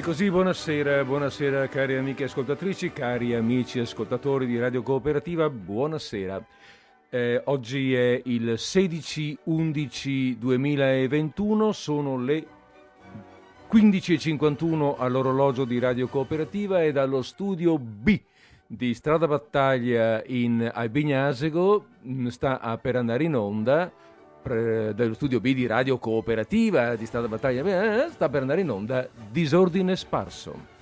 E così buonasera, buonasera cari amiche ascoltatrici, cari amici ascoltatori di Radio Cooperativa, buonasera. Eh, oggi è il 16-11-2021, sono le 15.51 all'orologio di Radio Cooperativa e dallo studio B di Strada Battaglia in Albignasego mm, sta per andare in onda dello studio B di Radio Cooperativa di Strada Battaglia eh, sta per andare in onda Disordine Sparso.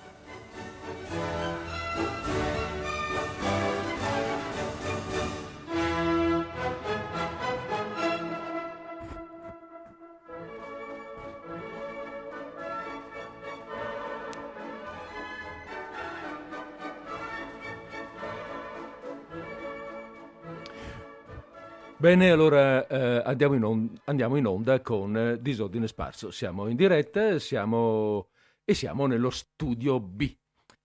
Bene, allora eh, andiamo, in onda, andiamo, in onda, con eh, Disordine Sparso. Siamo in diretta siamo, e siamo nello studio B.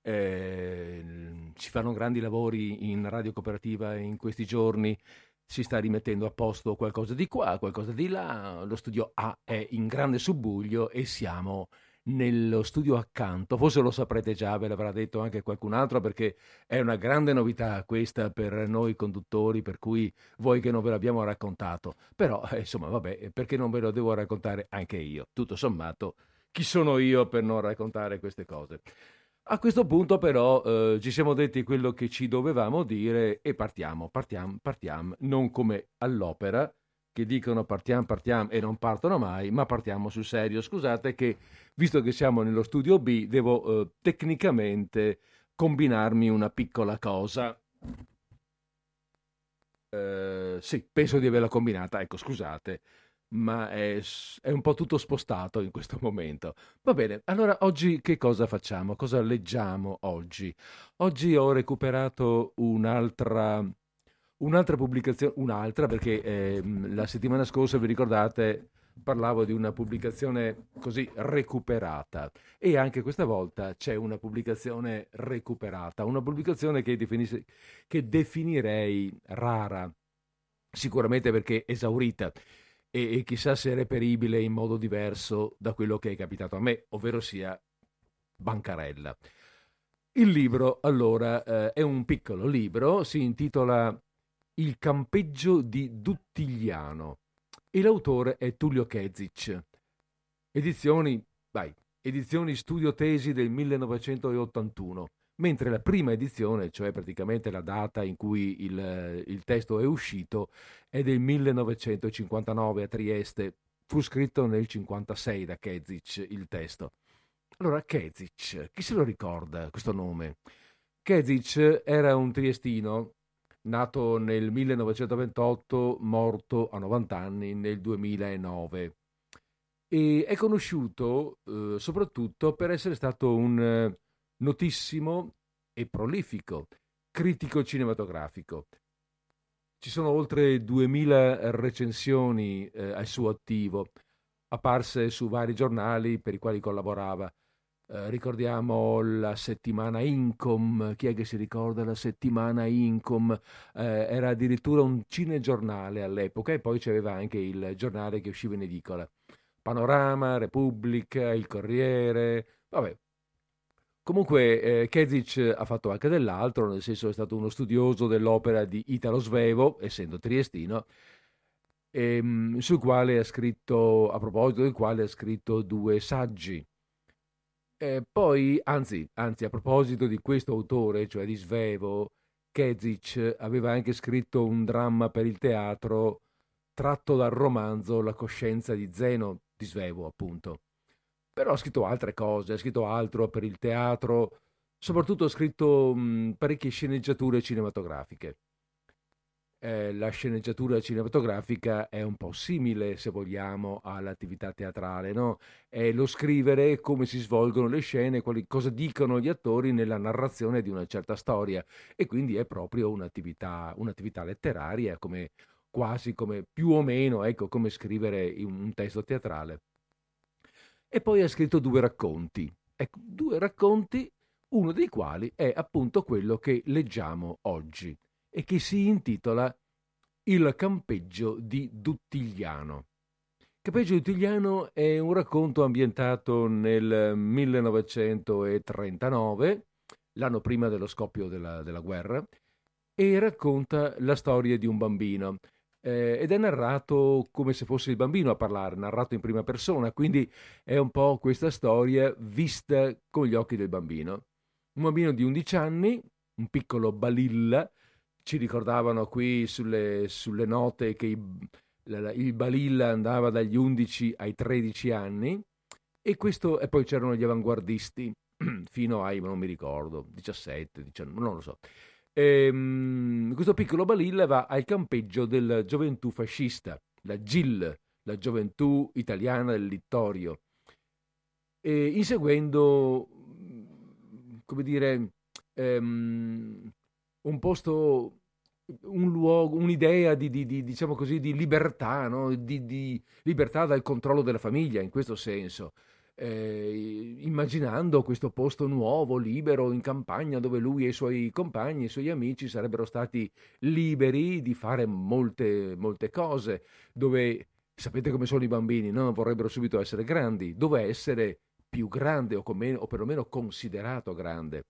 Eh, si fanno grandi lavori in radio cooperativa in questi giorni, si sta rimettendo a posto qualcosa di qua, qualcosa di là. Lo studio A è in grande subbuglio e siamo nello studio accanto. Forse lo saprete già, ve l'avrà detto anche qualcun altro, perché è una grande novità questa per noi conduttori, per cui voi che non ve l'abbiamo raccontato. Però, eh, insomma, vabbè, perché non ve lo devo raccontare anche io? Tutto sommato, chi sono io per non raccontare queste cose? A questo punto però eh, ci siamo detti quello che ci dovevamo dire e partiamo, partiamo, partiamo, non come all'opera, che dicono partiamo, partiamo e non partono mai, ma partiamo sul serio. Scusate che, visto che siamo nello studio B, devo eh, tecnicamente combinarmi una piccola cosa. Eh, sì, penso di averla combinata, ecco, scusate, ma è, è, un po' tutto spostato in questo momento. Va bene, allora oggi che cosa facciamo? Cosa leggiamo oggi? Oggi ho recuperato un'altra Un'altra pubblicazione, un'altra perché eh, la settimana scorsa, vi ricordate, parlavo di una pubblicazione così recuperata e anche questa volta c'è una pubblicazione recuperata, una pubblicazione che, che definirei rara, sicuramente perché esaurita e, e, chissà se reperibile in modo diverso da quello che è capitato a me, ovvero sia bancarella. Il libro, allora, eh, è un piccolo libro, si intitola il campeggio di Duttigliano e l'autore è Tullio Kezic. Edizioni, vai, edizioni studio tesi del 1981, mentre la prima edizione, cioè praticamente la data in cui il, il testo è uscito, è del 1959 a Trieste. Fu scritto nel 1956 da Kezic il testo. Allora, Kezic, chi se lo ricorda questo nome? Kezic era un triestino nato nel 1928, morto a 90 anni nel 2009. E è conosciuto eh, soprattutto per essere stato un eh, notissimo e prolifico critico cinematografico. Ci sono oltre 2000 recensioni eh, al suo attivo, apparse su vari giornali per i quali collaborava. Eh, ricordiamo la settimana Incom, chi è che si ricorda la settimana Incom? Eh, era addirittura un cinegiornale all'epoca e poi c'aveva anche il giornale che usciva in edicola. Panorama, Repubblica, Il Corriere, vabbè. Comunque eh, Kezic ha fatto anche dell'altro, nel senso è stato uno studioso dell'opera di Italo Svevo, essendo triestino, ehm, sul quale ha scritto, a proposito del quale ha scritto due saggi eh, poi, anzi, anzi, a proposito di questo autore, cioè di Svevo, Kezic aveva anche scritto un dramma per il teatro tratto dal romanzo La coscienza di Zeno, di Svevo, appunto. Però ha scritto altre cose, ha scritto altro per il teatro, soprattutto ha scritto mh, parecchie sceneggiature cinematografiche eh, la sceneggiatura cinematografica è un po' simile, se vogliamo, all'attività teatrale, no? È lo scrivere come si svolgono le scene, quali, cosa dicono gli attori nella narrazione di una certa storia e quindi è proprio un'attività, un'attività letteraria, come, quasi come più o meno, ecco, come scrivere un testo teatrale. E poi ha scritto due racconti, ecco, due racconti, uno dei quali è appunto quello che leggiamo oggi e che si intitola Il campeggio di Duttigliano. Campeggio Utiliano è un racconto ambientato nel 1939, l'anno prima dello scoppio della, della guerra, e racconta la storia di un bambino. Eh, ed è narrato come se fosse il bambino a parlare, narrato in prima persona, quindi è un po' questa storia vista con gli occhi del bambino. Un bambino di 11 anni, un piccolo balilla, ci ricordavano qui sulle, sulle note che i, il Balilla andava dagli 11 ai 13 anni e, questo, e poi c'erano gli avanguardisti fino ai, non mi ricordo, 17, 19, non lo so. E, um, questo piccolo Balilla va al campeggio della gioventù fascista, la GIL, la gioventù italiana del Littorio, e inseguendo, come dire, um, un posto un luogo, un'idea di, di, di, diciamo così, di libertà, no? di, libertà dal controllo della famiglia, in questo senso. Eh, immaginando questo posto nuovo, libero, in campagna, dove lui e i suoi compagni, i suoi amici sarebbero stati liberi di fare molte, molte cose, dove sapete come sono i bambini, no? vorrebbero subito essere grandi, dove essere più grande o, come, o perlomeno considerato grande.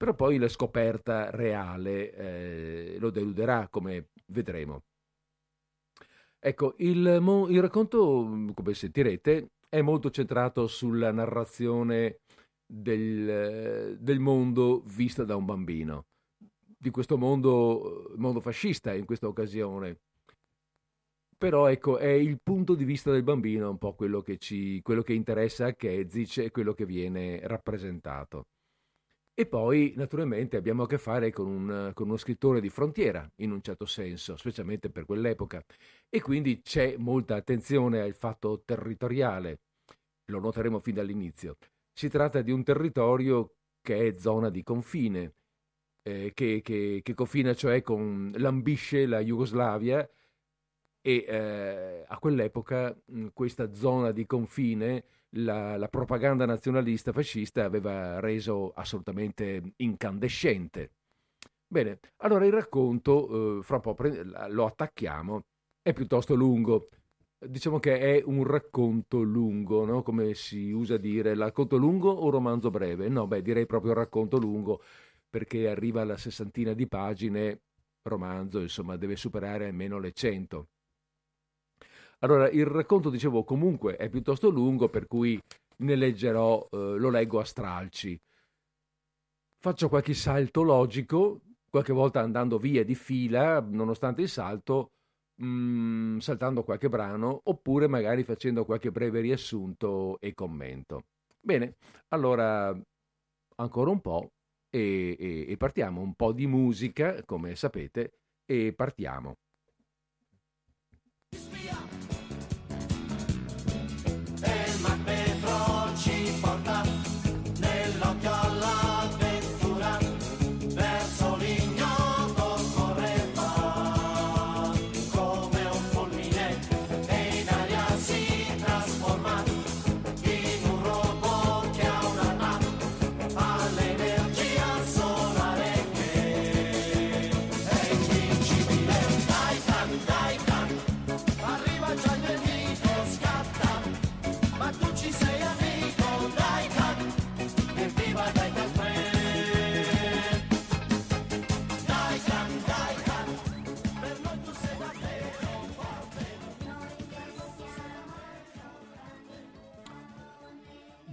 Però poi la scoperta reale eh, lo deluderà, come vedremo. Ecco, il, il racconto, come sentirete, è molto centrato sulla narrazione del, del, mondo vista da un bambino, di questo mondo, mondo fascista in questa occasione. Però ecco, è il punto di vista del bambino un po' quello che, ci, quello che interessa a Kezic e quello che viene rappresentato. E poi, naturalmente, abbiamo a che fare con, un, con, uno scrittore di frontiera, in un certo senso, specialmente per quell'epoca. E quindi c'è molta attenzione al fatto territoriale. Lo noteremo fin dall'inizio. Si tratta di un territorio che è zona di confine, eh, che, che, che, confina cioè con l'ambisce la Jugoslavia e eh, a quell'epoca mh, questa zona di confine la, la, propaganda nazionalista fascista aveva reso assolutamente incandescente. Bene, allora il racconto, eh, fra un po' pre- lo attacchiamo, è piuttosto lungo. Diciamo che è un racconto lungo, no? come si usa dire, racconto lungo o romanzo breve? No, beh, direi proprio racconto lungo, perché arriva alla sessantina di pagine, romanzo, insomma, deve superare almeno le cento. Allora, il racconto, dicevo, comunque è piuttosto lungo, per cui ne leggerò, eh, lo leggo a stralci. Faccio qualche salto logico, qualche volta andando via di fila, nonostante il salto, mh, mm, saltando qualche brano, oppure magari facendo qualche breve riassunto e commento. Bene, allora ancora un po' e, e, e partiamo. Un po' di musica, come sapete, e partiamo.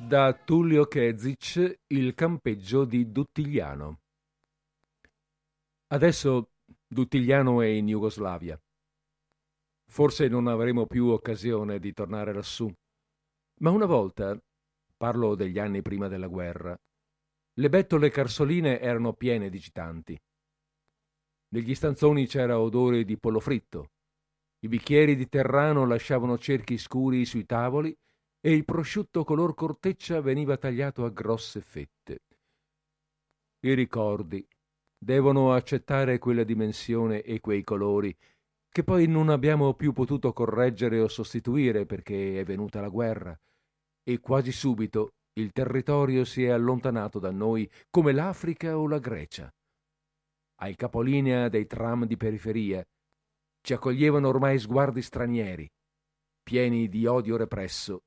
Da Tullio Kezic Il campeggio di Duttigliano. Adesso Duttigliano è in Jugoslavia. Forse non avremo più occasione di tornare lassù. Ma una volta, parlo degli anni prima della guerra, le bettole carsoline erano piene di gitanti. Negli stanzoni c'era odore di pollo fritto. I bicchieri di terrano lasciavano cerchi scuri sui tavoli e il prosciutto color corteccia veniva tagliato a grosse fette. I ricordi devono accettare quella dimensione e quei colori che poi non abbiamo più potuto correggere o sostituire perché è venuta la guerra e quasi subito il territorio si è allontanato da noi come l'Africa o la Grecia. Al capolinea dei tram di periferia ci accoglievano ormai sguardi stranieri pieni di odio represso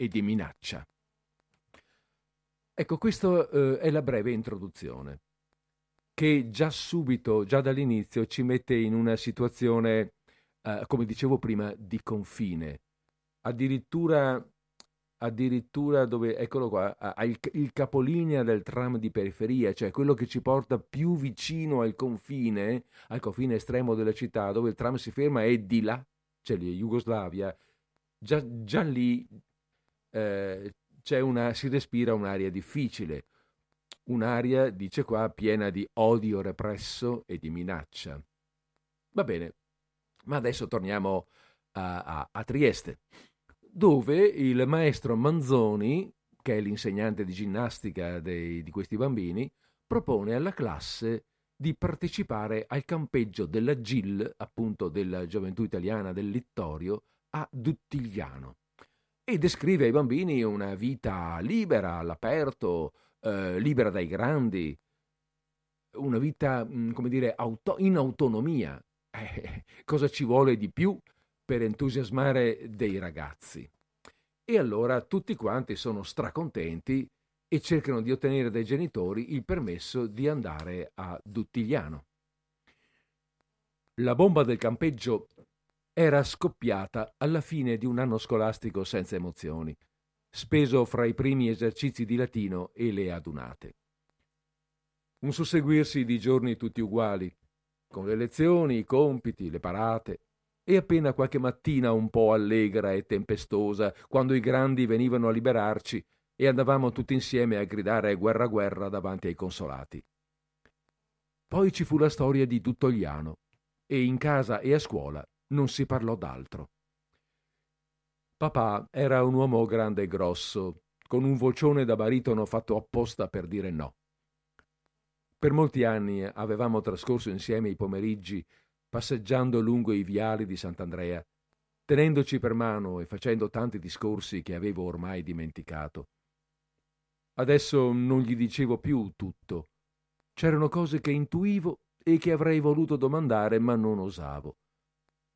e di minaccia. Ecco, questa eh, è la breve introduzione, che già subito, già dall'inizio, ci mette in una situazione, eh, come dicevo prima, di confine. Addirittura, addirittura dove, eccolo qua, ha il, il capolinea del tram di periferia, cioè quello che ci porta più vicino al confine, al confine estremo della città, dove il tram si ferma è di là, cioè lì, Jugoslavia, già, già lì eh, una, si respira un'aria difficile, un'aria, dice qua, piena di odio represso e di minaccia. Va bene, ma adesso torniamo a, a, a Trieste, dove il maestro Manzoni, che è l'insegnante di ginnastica dei, di questi bambini, propone alla classe di partecipare al campeggio della GIL, appunto della Gioventù Italiana del Littorio, a Duttigliano e descrive ai bambini una vita libera, all'aperto, eh, libera dai grandi, una vita, mm, come dire, auto- in autonomia. Eh, cosa ci vuole di più per entusiasmare dei ragazzi? E allora tutti quanti sono stracontenti e cercano di ottenere dai genitori il permesso di andare a Duttigliano. La bomba del campeggio era scoppiata alla fine di un anno scolastico senza emozioni, speso fra i primi esercizi di latino e le adunate. Un susseguirsi di giorni tutti uguali, con le lezioni, i compiti, le parate, e appena qualche mattina un po' allegra e tempestosa, quando i grandi venivano a liberarci e andavamo tutti insieme a gridare guerra guerra davanti ai consolati. Poi ci fu la storia di Tuttogliano, e in casa e a scuola non si parlò d'altro. Papà era un uomo grande e grosso, con un vocione da baritono fatto apposta per dire no. Per molti anni avevamo trascorso insieme i pomeriggi passeggiando lungo i viali di Sant'Andrea, tenendoci per mano e facendo tanti discorsi che avevo ormai dimenticato. Adesso non gli dicevo più tutto. C'erano cose che intuivo e che avrei voluto domandare, ma non osavo.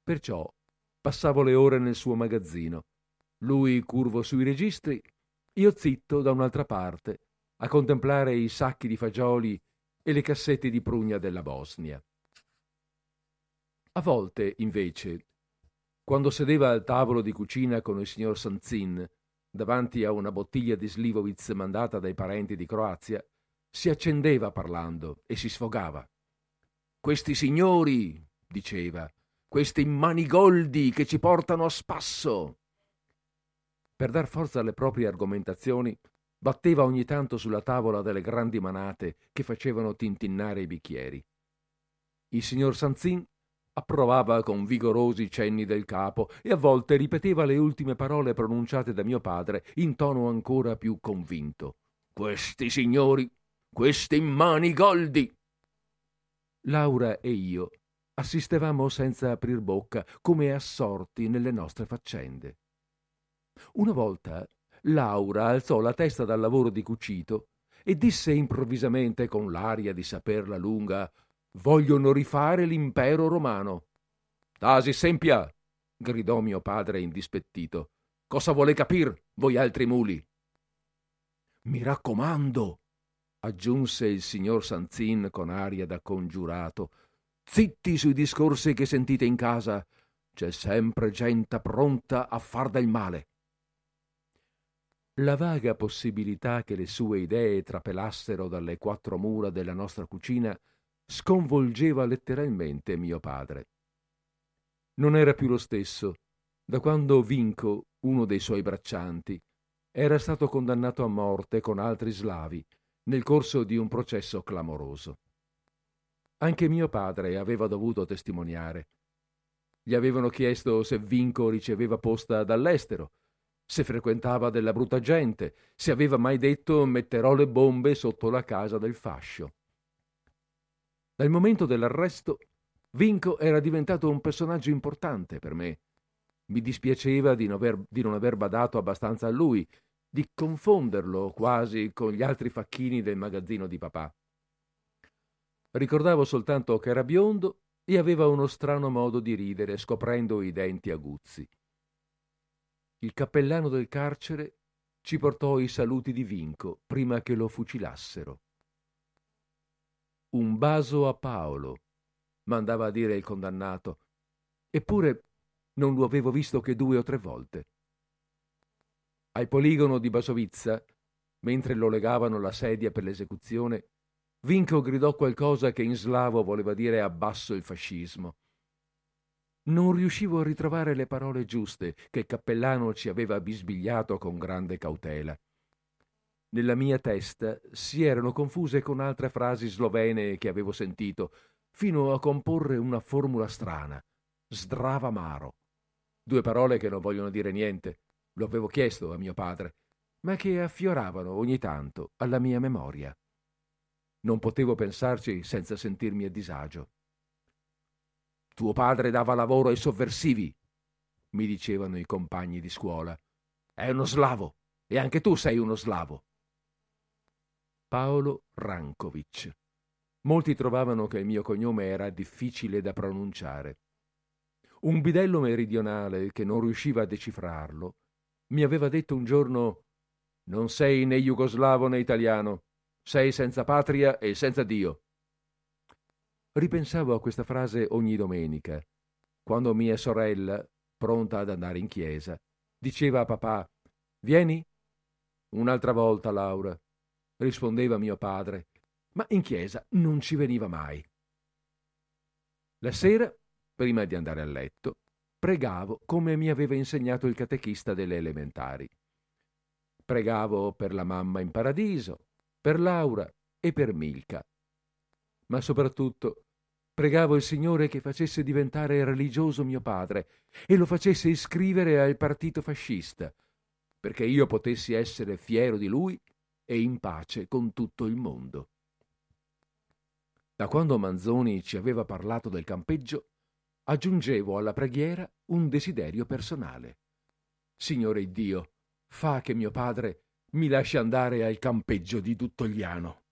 Perciò passavo le ore nel suo magazzino, lui curvo sui registri, io zitto da un'altra parte, a contemplare i sacchi di fagioli e le cassette di prugna della Bosnia. A volte, invece, quando sedeva al tavolo di cucina con il signor Sanzin, davanti a una bottiglia di Slivovitz mandata dai parenti di Croazia, si accendeva parlando e si sfogava. Questi signori, diceva, questi manigoldi che ci portano a spasso. Per dar forza alle proprie argomentazioni, batteva ogni tanto sulla tavola delle grandi manate che facevano tintinnare i bicchieri. Il signor Sanzin approvava con vigorosi cenni del capo e a volte ripeteva le ultime parole pronunciate da mio padre in tono ancora più convinto. Questi signori, questi manigoldi. Laura e io assistevamo senza aprir bocca, come assorti nelle nostre faccende. Una volta Laura alzò la testa dal lavoro di cucito e disse improvvisamente con l'aria di saperla lunga Vogliono rifare l'impero romano. Tasi sempia! gridò mio padre indispettito. Cosa vuole capir, voi altri muli? Mi raccomando, aggiunse il signor Sanzin con aria da congiurato, Zitti sui discorsi che sentite in casa. C'è sempre gente pronta a far del male. La vaga possibilità che le sue idee trapelassero dalle quattro mura della nostra cucina sconvolgeva letteralmente mio padre. Non era più lo stesso da quando Vinco, uno dei suoi braccianti, era stato condannato a morte con altri slavi nel corso di un processo clamoroso. Anche mio padre aveva dovuto testimoniare. Gli avevano chiesto se Vinco riceveva posta dall'estero, se frequentava della brutta gente, se aveva mai detto metterò le bombe sotto la casa del fascio. Dal momento dell'arresto, Vinco era diventato un personaggio importante per me. Mi dispiaceva di non aver, di non aver badato abbastanza a lui, di confonderlo quasi con gli altri facchini del magazzino di papà. Ricordavo soltanto che era biondo e aveva uno strano modo di ridere, scoprendo i denti aguzzi. Il cappellano del carcere ci portò i saluti di Vinco prima che lo fucilassero. Un baso a Paolo, mandava a dire il condannato, eppure non lo avevo visto che due o tre volte. Al poligono di Basovizza, mentre lo legavano la sedia per l'esecuzione, Vinco gridò qualcosa che in slavo voleva dire abbasso il fascismo. Non riuscivo a ritrovare le parole giuste che il cappellano ci aveva bisbigliato con grande cautela. Nella mia testa si erano confuse con altre frasi slovene che avevo sentito, fino a comporre una formula strana. Sdravamaro. Due parole che non vogliono dire niente. Lo avevo chiesto a mio padre, ma che affioravano ogni tanto alla mia memoria. Non potevo pensarci senza sentirmi a disagio. Tuo padre dava lavoro ai sovversivi, mi dicevano i compagni di scuola. È uno slavo e anche tu sei uno slavo. Paolo Rankovic. Molti trovavano che il mio cognome era difficile da pronunciare. Un bidello meridionale che non riusciva a decifrarlo mi aveva detto un giorno Non sei né jugoslavo né italiano, sei senza patria e senza Dio. Ripensavo a questa frase ogni domenica, quando mia sorella, pronta ad andare in chiesa, diceva a papà Vieni? Un'altra volta, Laura, rispondeva mio padre, ma in chiesa non ci veniva mai. La sera, prima di andare a letto, pregavo come mi aveva insegnato il catechista delle elementari. Pregavo per la mamma in paradiso, per Laura e per Milka. Ma soprattutto Pregavo il Signore che facesse diventare religioso mio padre e lo facesse iscrivere al partito fascista, perché io potessi essere fiero di lui e in pace con tutto il mondo. Da quando Manzoni ci aveva parlato del campeggio, aggiungevo alla preghiera un desiderio personale. Signore Dio, fa che mio padre mi lasci andare al campeggio di Tuttogliano.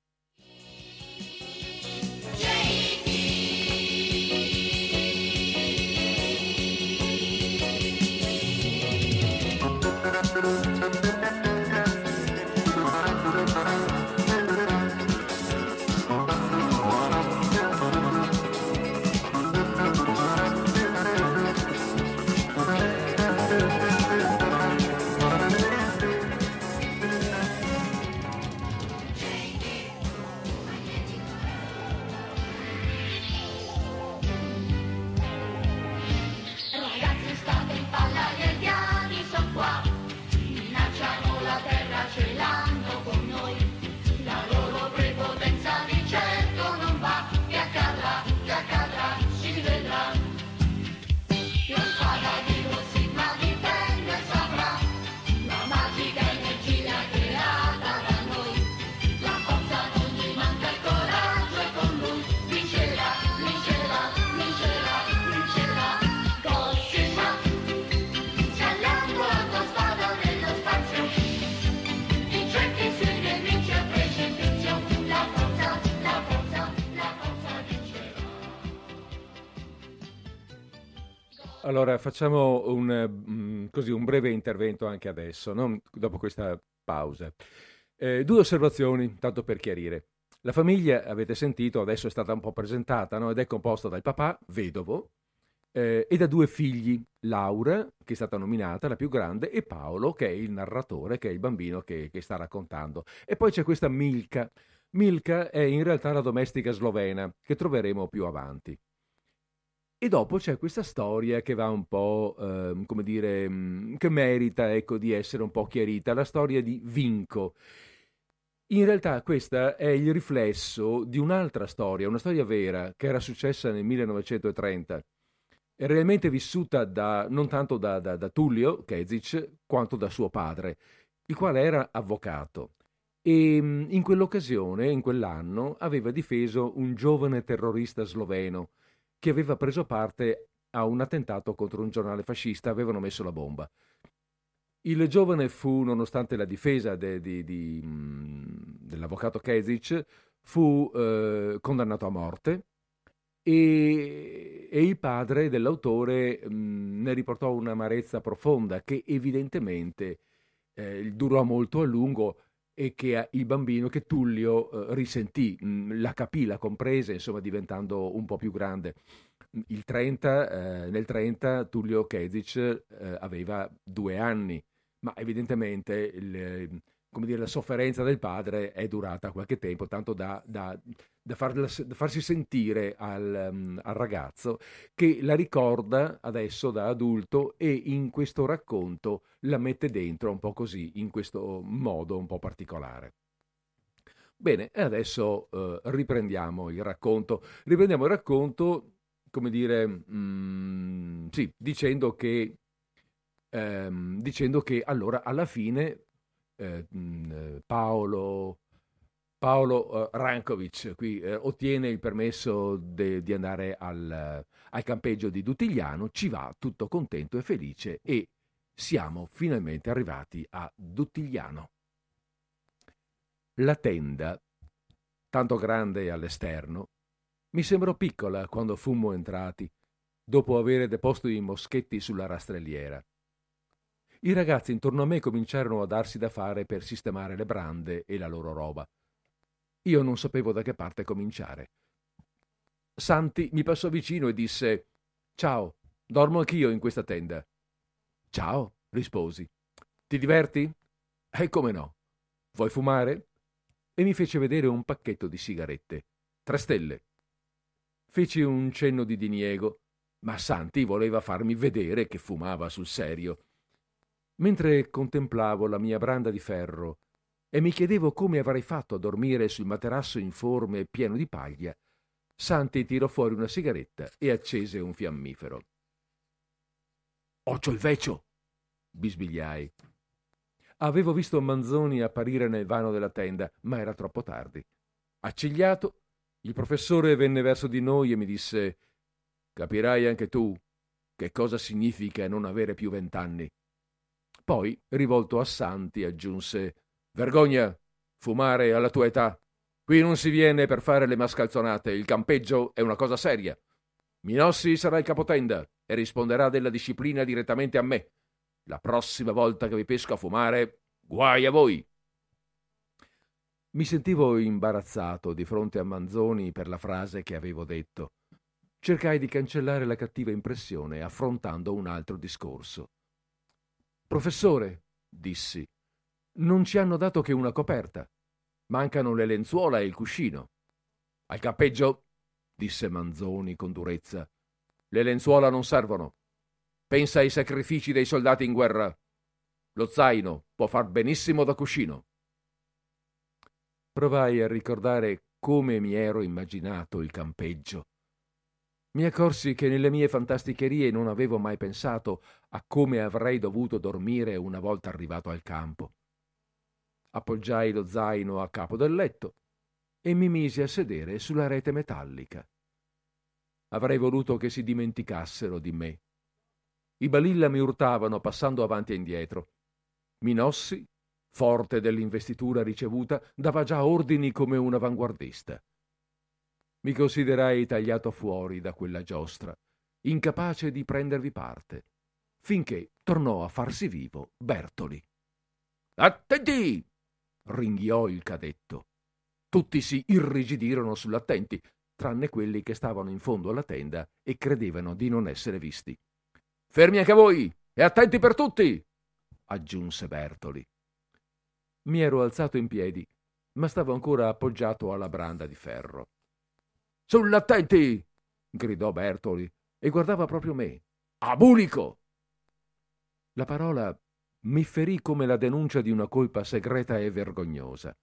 Allora facciamo un, mm, così, un breve intervento anche adesso, no? dopo questa pausa. Eh, due osservazioni, tanto per chiarire. La famiglia, avete sentito, adesso è stata un po' presentata no? ed è composta dal papà, vedovo, eh, e da due figli, Laura, che è stata nominata, la più grande, e Paolo, che è il narratore, che è il bambino che, che sta raccontando. E poi c'è questa Milka. Milka è in realtà la domestica slovena, che troveremo più avanti. E dopo c'è questa storia che va un po', eh, come dire, mm, che merita ecco, di essere un po' chiarita, la storia di Vinco. In realtà questa è il riflesso di un'altra storia, una storia vera che era successa nel 1930, realmente vissuta da, non tanto da, da, da Tullio Kezic quanto da suo padre, il quale era avvocato e mm, in quell'occasione, in quell'anno, aveva difeso un giovane terrorista sloveno che aveva preso parte a un attentato contro un giornale fascista, avevano messo la bomba. Il giovane fu, nonostante la difesa de, de, de, mm, dell'avvocato Kezic, fu eh, condannato a morte e, e il padre dell'autore mh, ne riportò un'amarezza profonda che evidentemente eh, durò molto a lungo e che il bambino, che Tullio eh, risentì, mh, la capì, la comprese, insomma diventando un po' più grande. Il 30, eh, nel 30 Tullio Kezic eh, aveva due anni, ma evidentemente il, come dire, la sofferenza del padre è durata qualche tempo, tanto da, da, da, farla, da farsi sentire al, um, al, ragazzo che la ricorda adesso da adulto e in questo racconto la mette dentro un po' così, in questo modo un po' particolare. Bene, e adesso uh, riprendiamo il racconto. Riprendiamo il racconto, come dire, mm, sì, dicendo che, ehm, dicendo che allora alla fine eh, Paolo, Paolo eh, Rankovic qui eh, ottiene il permesso de, di andare al, al, campeggio di Dutigliano, ci va tutto contento e felice e siamo finalmente arrivati a Dutigliano. La tenda, tanto grande all'esterno, mi sembrò piccola quando fummo entrati, dopo aver deposto i moschetti sulla rastrelliera. I ragazzi intorno a me cominciarono a darsi da fare per sistemare le brande e la loro roba. Io non sapevo da che parte cominciare. Santi mi passò vicino e disse Ciao, dormo anch'io in questa tenda. Ciao, risposi. Ti diverti? E come no. Vuoi fumare? E mi fece vedere un pacchetto di sigarette. Tre stelle. Feci un cenno di diniego, ma Santi voleva farmi vedere che fumava sul serio. Mentre contemplavo la mia branda di ferro e mi chiedevo come avrei fatto a dormire sul materasso informe e pieno di paglia, Santi tirò fuori una sigaretta e accese un fiammifero. Occio il vecchio! bisbigliai. Avevo visto Manzoni apparire nel vano della tenda, ma era troppo tardi. Accigliato, il professore venne verso di noi e mi disse Capirai anche tu che cosa significa non avere più vent'anni. Poi, rivolto a Santi, aggiunse Vergogna, fumare alla tua età. Qui non si viene per fare le mascalzonate, il campeggio è una cosa seria. Minossi sarà il capotenda e risponderà della disciplina direttamente a me. La prossima volta che vi pesco a fumare, guai a voi. Mi sentivo imbarazzato di fronte a Manzoni per la frase che avevo detto. Cercai di cancellare la cattiva impressione affrontando un altro discorso. Professore, dissi, non ci hanno dato che una coperta. Mancano le lenzuola e il cuscino. Al campeggio, disse Manzoni con durezza, le lenzuola non servono. Pensa ai sacrifici dei soldati in guerra. Lo zaino può far benissimo da cuscino. Provai a ricordare come mi ero immaginato il campeggio mi accorsi che nelle mie fantasticherie non avevo mai pensato a come avrei dovuto dormire una volta arrivato al campo. Appoggiai lo zaino a capo del letto e mi misi a sedere sulla rete metallica. Avrei voluto che si dimenticassero di me. I balilla mi urtavano passando avanti e indietro. Minossi, forte dell'investitura ricevuta, dava già ordini come un avanguardista mi considerai tagliato fuori da quella giostra, incapace di prendervi parte, finché tornò a farsi vivo Bertoli. Attenti! ringhiò il cadetto. Tutti si irrigidirono sull'attenti, tranne quelli che stavano in fondo alla tenda e credevano di non essere visti. Fermi anche voi e attenti per tutti! aggiunse Bertoli. Mi ero alzato in piedi, ma stavo ancora appoggiato alla branda di ferro. Sull'attenti! gridò Bertoli e guardava proprio me. Abulico! La parola mi ferì come la denuncia di una colpa segreta e vergognosa.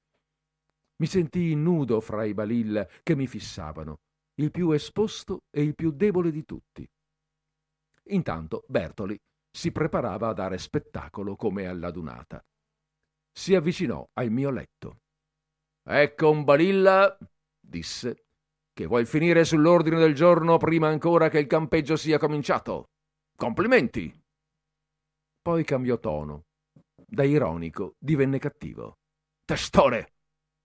Mi sentii nudo fra i balilla che mi fissavano, il più esposto e il più debole di tutti. Intanto Bertoli si preparava a dare spettacolo come all'adunata. Si avvicinò al mio letto. Ecco un balilla, disse, che vuol finire sull'ordine del giorno prima ancora che il campeggio sia cominciato. Complimenti! Poi cambiò tono. Da ironico divenne cattivo. Testore!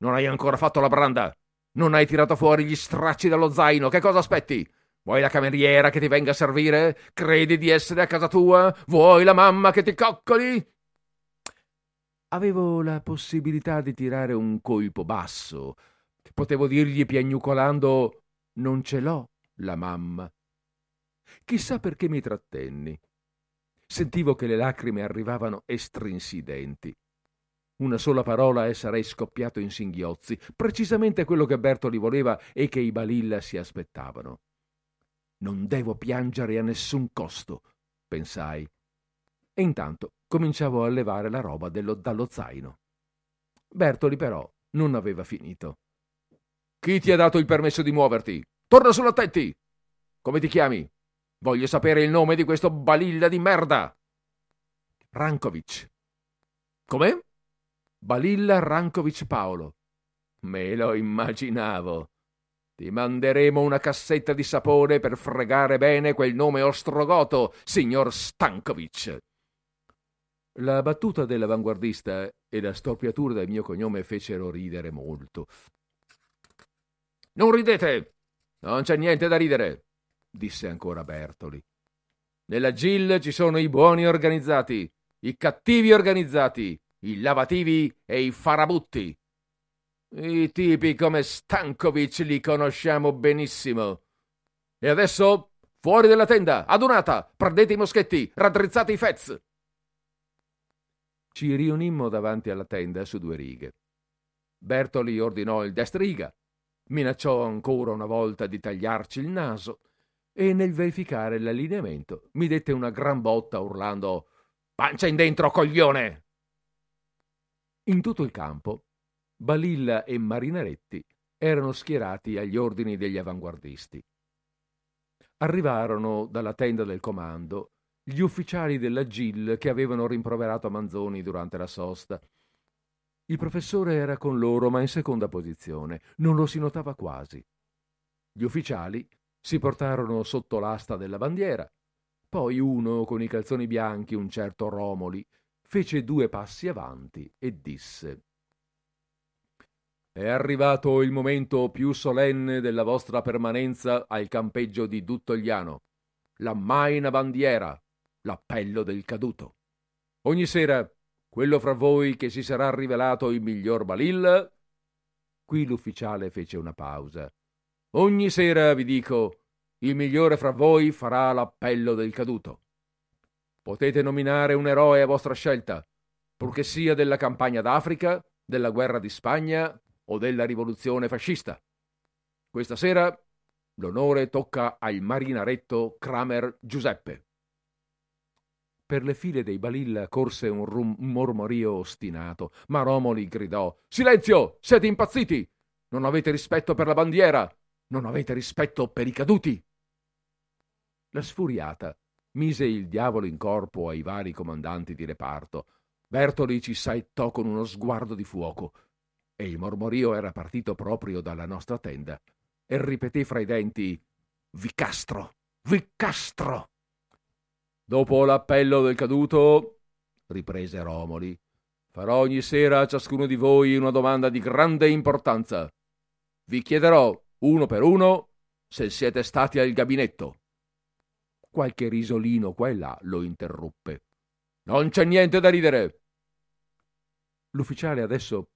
Non hai ancora fatto la branda! Non hai tirato fuori gli stracci dallo zaino. Che cosa aspetti? Vuoi la cameriera che ti venga a servire? Credi di essere a casa tua? Vuoi la mamma che ti coccoli? Avevo la possibilità di tirare un colpo basso. Potevo dirgli piagnucolando non ce l'ho la mamma. Chissà perché mi trattenni. Sentivo che le lacrime arrivavano estrinsidenti. Una sola parola e sarei scoppiato in singhiozzi, precisamente quello che Bertoli voleva e che i Balilla si aspettavano. Non devo piangere a nessun costo, pensai. E intanto cominciavo a levare la roba dello, dallo zaino. Bertoli però non aveva finito. Chi ti ha dato il permesso di muoverti? Torna sull'attenti! Come ti chiami? Voglio sapere il nome di questo balilla di merda! Rankovic. Come? Balilla Rankovic Paolo. Me lo immaginavo. Ti manderemo una cassetta di sapone per fregare bene quel nome ostrogoto, signor Stankovic. La battuta dell'avanguardista e la storpiatura del mio cognome fecero ridere molto. Non ridete! Non c'è niente da ridere disse ancora Bertoli. Nella GIL ci sono i buoni organizzati, i cattivi organizzati, i lavativi e i farabutti. I tipi come Stankovic li conosciamo benissimo. E adesso fuori dalla tenda, adunata, prendete i moschetti, raddrizzate i fez. Ci riunimmo davanti alla tenda su due righe. Bertoli ordinò il destriga, minacciò ancora una volta di tagliarci il naso e nel verificare l'allineamento mi dette una gran botta urlando Pancia in dentro, coglione! In tutto il campo, Balilla e Marinaretti erano schierati agli ordini degli avanguardisti. Arrivarono dalla tenda del comando gli ufficiali della GIL che avevano rimproverato Manzoni durante la sosta. Il professore era con loro, ma in seconda posizione, non lo si notava quasi. Gli ufficiali si portarono sotto l'asta della bandiera. Poi uno, con i calzoni bianchi, un certo Romoli, fece due passi avanti e disse È arrivato il momento più solenne della vostra permanenza al campeggio di Duttogliano. La maina bandiera, l'appello del caduto. Ogni sera, quello fra voi che si sarà rivelato il miglior Balil... Qui l'ufficiale fece una pausa Ogni sera, vi dico, il migliore fra voi farà l'appello del caduto. Potete nominare un eroe a vostra scelta, purché sia della campagna d'Africa, della guerra di Spagna o della rivoluzione fascista. Questa sera l'onore tocca al marinaretto Kramer Giuseppe. Per le file dei Balilla corse un, rum- mormorio ostinato, ma Romoli gridò: Silenzio! Siete impazziti! Non avete rispetto per la bandiera! Non avete rispetto per i caduti? La sfuriata mise il diavolo in corpo ai vari comandanti di reparto. Bertoli ci saettò con uno sguardo di fuoco e il mormorio era partito proprio dalla nostra tenda e ripeté fra i denti Vicastro, Vicastro. Dopo l'appello del caduto, riprese Romoli, farò ogni sera a ciascuno di voi una domanda di grande importanza. Vi chiederò uno per uno, se siete stati al gabinetto. Qualche risolino qua e là lo interruppe. Non c'è niente da ridere. L'ufficiale adesso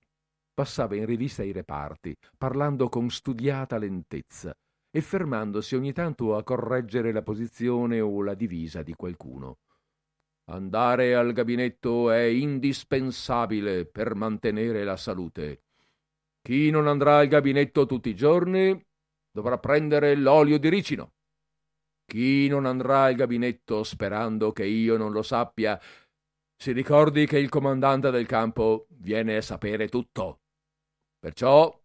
passava in rivista i reparti, parlando con studiata lentezza e fermandosi ogni tanto a correggere la posizione o la divisa di qualcuno. Andare al gabinetto è indispensabile per mantenere la salute. Chi non andrà al gabinetto tutti i giorni dovrà prendere l'olio di ricino. Chi non andrà al gabinetto sperando che io non lo sappia, si ricordi che il comandante del campo viene a sapere tutto. Perciò,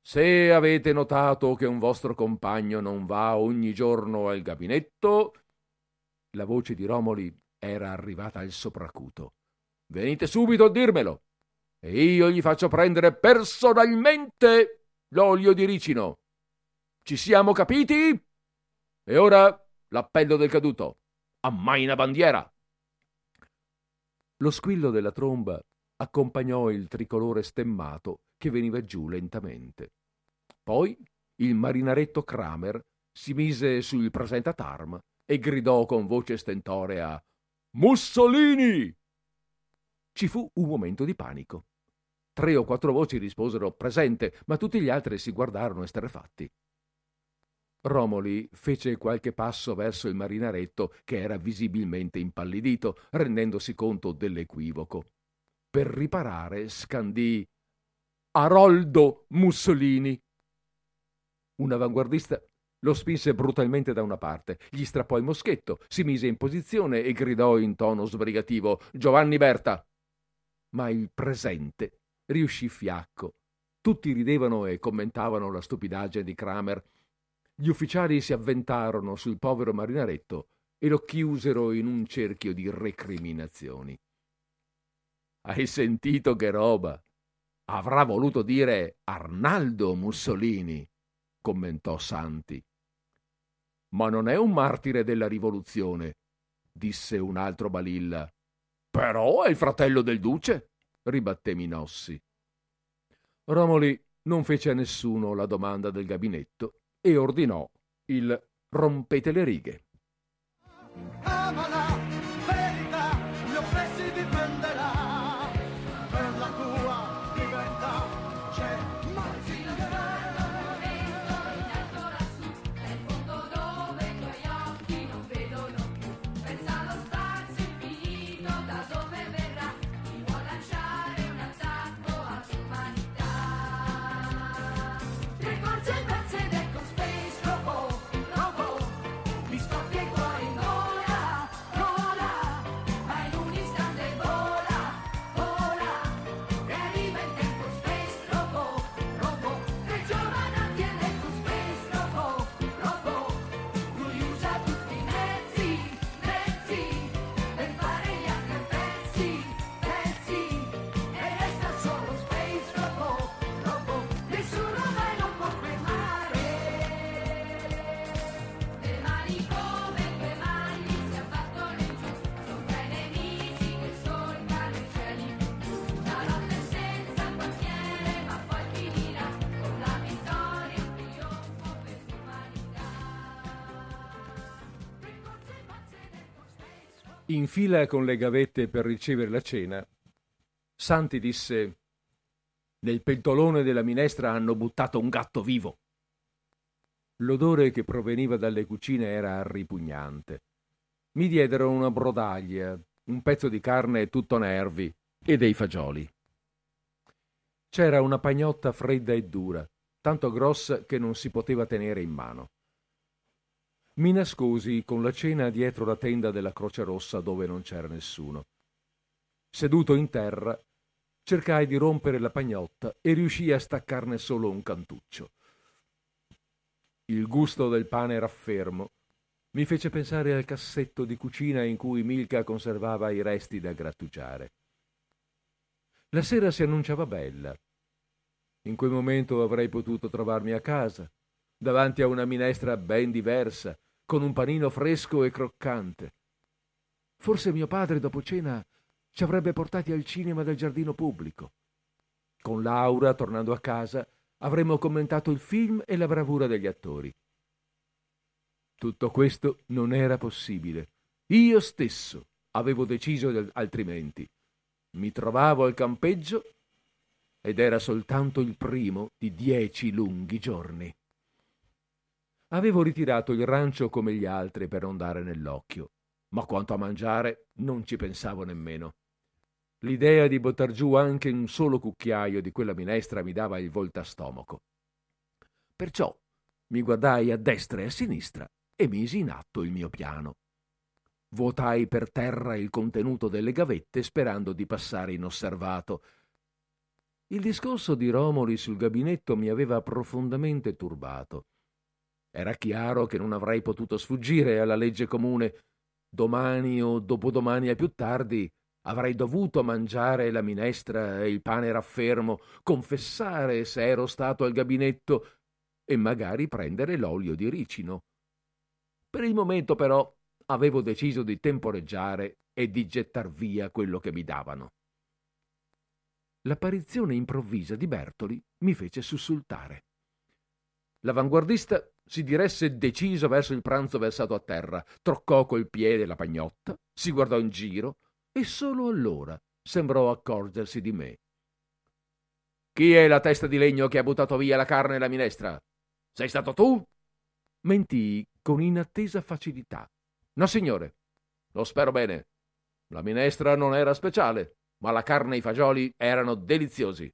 se avete notato che un vostro compagno non va ogni giorno al gabinetto, la voce di Romoli era arrivata al sopracuto. Venite subito a dirmelo e io gli faccio prendere personalmente l'olio di ricino. Ci siamo capiti? E ora l'appello del caduto. Ammaina bandiera! Lo squillo della tromba accompagnò il tricolore stemmato che veniva giù lentamente. Poi il marinaretto Kramer si mise sul presentatarm e gridò con voce stentorea Mussolini! Ci fu un momento di panico. Tre o quattro voci risposero presente, ma tutti gli altri si guardarono esterrefatti. Romoli fece qualche passo verso il marinaretto che era visibilmente impallidito, rendendosi conto dell'equivoco. Per riparare scandì Aroldo Mussolini. Un avanguardista lo spinse brutalmente da una parte, gli strappò il moschetto, si mise in posizione e gridò in tono sbrigativo Giovanni Berta. Ma il presente riuscì fiacco. Tutti ridevano e commentavano la stupidaggine di Kramer gli ufficiali si avventarono sul povero marinaretto e lo chiusero in un cerchio di recriminazioni. Hai sentito che roba? Avrà voluto dire Arnaldo Mussolini, commentò Santi. Ma non è un martire della rivoluzione, disse un altro Balilla. Però è il fratello del duce, ribatté Minossi. Romoli non fece a nessuno la domanda del gabinetto e ordinò il rompete le righe. In fila con le gavette per ricevere la cena, Santi disse Nel pentolone della minestra hanno buttato un gatto vivo. L'odore che proveniva dalle cucine era ripugnante. Mi diedero una brodaglia, un pezzo di carne tutto nervi e dei fagioli. C'era una pagnotta fredda e dura, tanto grossa che non si poteva tenere in mano. Mi nascosi con la cena dietro la tenda della Croce Rossa dove non c'era nessuno. Seduto in terra, cercai di rompere la pagnotta e riuscii a staccarne solo un cantuccio. Il gusto del pane raffermo mi fece pensare al cassetto di cucina in cui Milka conservava i resti da grattugiare. La sera si annunciava bella. In quel momento avrei potuto trovarmi a casa, davanti a una minestra ben diversa, con un panino fresco e croccante. Forse mio padre dopo cena ci avrebbe portati al cinema del giardino pubblico. Con Laura, tornando a casa, avremmo commentato il film e la bravura degli attori. Tutto questo non era possibile. Io stesso avevo deciso altrimenti. Mi trovavo al campeggio ed era soltanto il primo di dieci lunghi giorni. Avevo ritirato il rancio come gli altri per non dare nell'occhio, ma quanto a mangiare non ci pensavo nemmeno. L'idea di buttar giù anche un solo cucchiaio di quella minestra mi dava il voltastomaco. Perciò mi guardai a destra e a sinistra e misi in atto il mio piano. Vuotai per terra il contenuto delle gavette sperando di passare inosservato. Il discorso di Romoli sul gabinetto mi aveva profondamente turbato. Era chiaro che non avrei potuto sfuggire alla legge comune. Domani o dopodomani a più tardi avrei dovuto mangiare la minestra e il pane raffermo, confessare se ero stato al gabinetto e magari prendere l'olio di ricino. Per il momento però avevo deciso di temporeggiare e di gettar via quello che mi davano. L'apparizione improvvisa di Bertoli mi fece sussultare. L'avanguardista si diresse deciso verso il pranzo versato a terra, troccò col piede la pagnotta, si guardò in giro e solo allora sembrò accorgersi di me. Chi è la testa di legno che ha buttato via la carne e la minestra? Sei stato tu? Mentii con inattesa facilità. No, signore. Lo spero bene. La minestra non era speciale, ma la carne e i fagioli erano deliziosi.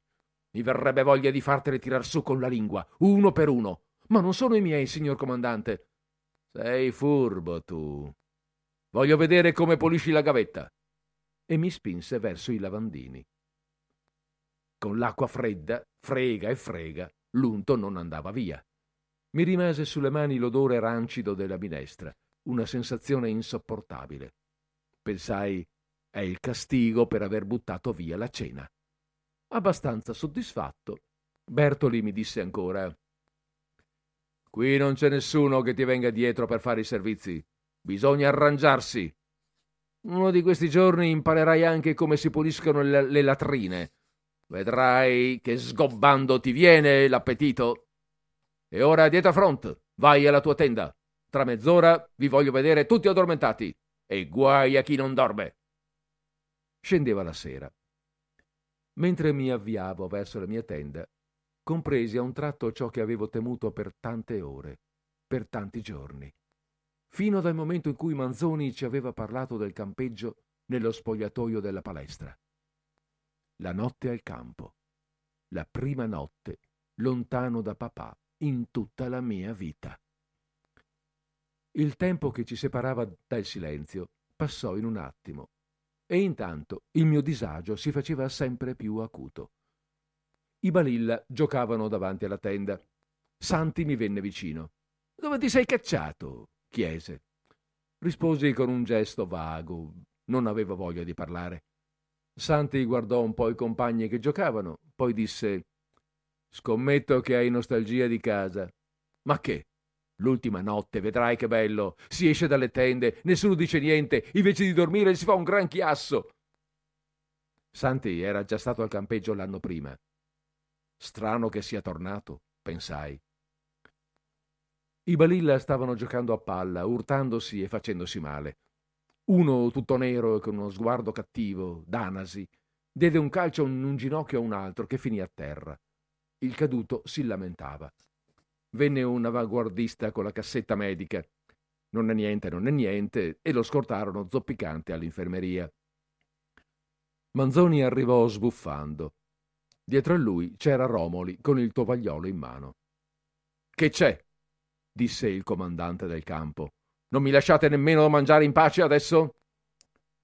Mi verrebbe voglia di farteli tirar su con la lingua, uno per uno. Ma non sono i miei, signor comandante. Sei furbo tu. Voglio vedere come pulisci la gavetta. E mi spinse verso i lavandini. Con l'acqua fredda, frega e frega, l'unto non andava via. Mi rimase sulle mani l'odore rancido della minestra, una sensazione insopportabile. Pensai, è il castigo per aver buttato via la cena. Abbastanza soddisfatto, Bertoli mi disse ancora Qui non c'è nessuno che ti venga dietro per fare i servizi. Bisogna arrangiarsi. Uno di questi giorni imparerai anche come si puliscono le, le latrine. Vedrai che sgobbando ti viene l'appetito. E ora dietro a front, vai alla tua tenda. Tra mezz'ora vi voglio vedere tutti addormentati. E guai a chi non dorme. Scendeva la sera. Mentre mi avviavo verso la mia tenda, compresi a un tratto ciò che avevo temuto per tante ore, per tanti giorni, fino dal momento in cui Manzoni ci aveva parlato del campeggio nello spogliatoio della palestra. La notte al campo, la prima notte lontano da papà in tutta la mia vita. Il tempo che ci separava dal silenzio passò in un attimo e intanto il mio disagio si faceva sempre più acuto. I balilla giocavano davanti alla tenda. Santi mi venne vicino. Dove ti sei cacciato? chiese. Risposi con un gesto vago. Non avevo voglia di parlare. Santi guardò un po' i compagni che giocavano, poi disse Scommetto che hai nostalgia di casa. Ma che? L'ultima notte, vedrai che bello. Si esce dalle tende, nessuno dice niente, invece di dormire si fa un gran chiasso. Santi era già stato al campeggio l'anno prima. Strano che sia tornato, pensai. I balilla stavano giocando a palla, urtandosi e facendosi male. Uno, tutto nero e con uno sguardo cattivo, d'anasi, diede un calcio in un ginocchio a un altro che finì a terra. Il caduto si lamentava. Venne un avanguardista con la cassetta medica. Non è niente, non è niente, e lo scortarono zoppicante all'infermeria. Manzoni arrivò sbuffando. Dietro a lui c'era Romoli con il tovagliolo in mano. Che c'è? disse il comandante del campo. Non mi lasciate nemmeno mangiare in pace adesso?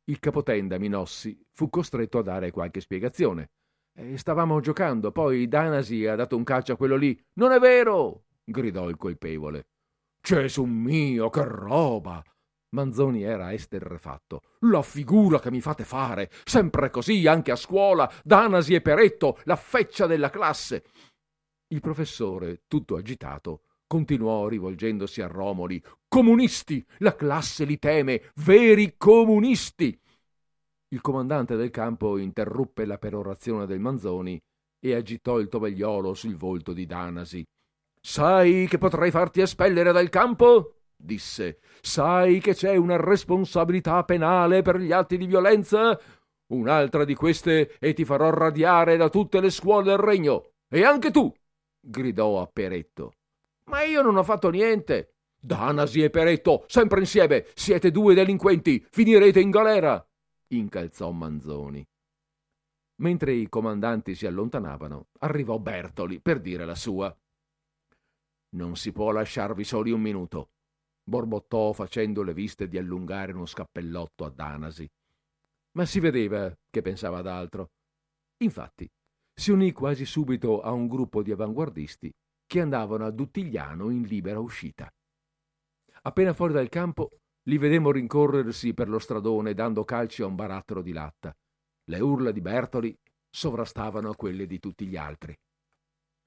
Il capotenda Minossi fu costretto a dare qualche spiegazione. E stavamo giocando, poi Danasi ha dato un calcio a quello lì. Non è vero! gridò il colpevole. Gesù mio, che roba! Manzoni era esterrefatto. La figura che mi fate fare! Sempre così, anche a scuola, Danasi e Peretto, la feccia della classe! Il professore, tutto agitato, continuò rivolgendosi a Romoli. Comunisti! La classe li teme! Veri comunisti! Il comandante del campo interruppe la perorazione del Manzoni e agitò il tovagliolo sul volto di Danasi. Sai che potrei farti espellere dal campo? Disse. Sai che c'è una responsabilità penale per gli atti di violenza? Un'altra di queste e ti farò radiare da tutte le scuole del regno. E anche tu! gridò a Peretto. Ma io non ho fatto niente. Danasi e Peretto, sempre insieme, siete due delinquenti, finirete in galera! incalzò Manzoni. Mentre i comandanti si allontanavano, arrivò Bertoli per dire la sua. Non si può lasciarvi soli un minuto, borbottò facendo le viste di allungare uno scappellotto a Danasi. Ma si vedeva che pensava ad altro. Infatti, si unì quasi subito a un gruppo di avanguardisti che andavano a Duttigliano in libera uscita. Appena fuori dal campo, li vedemmo rincorrersi per lo stradone dando calci a un barattolo di latta. Le urla di Bertoli sovrastavano quelle di tutti gli altri.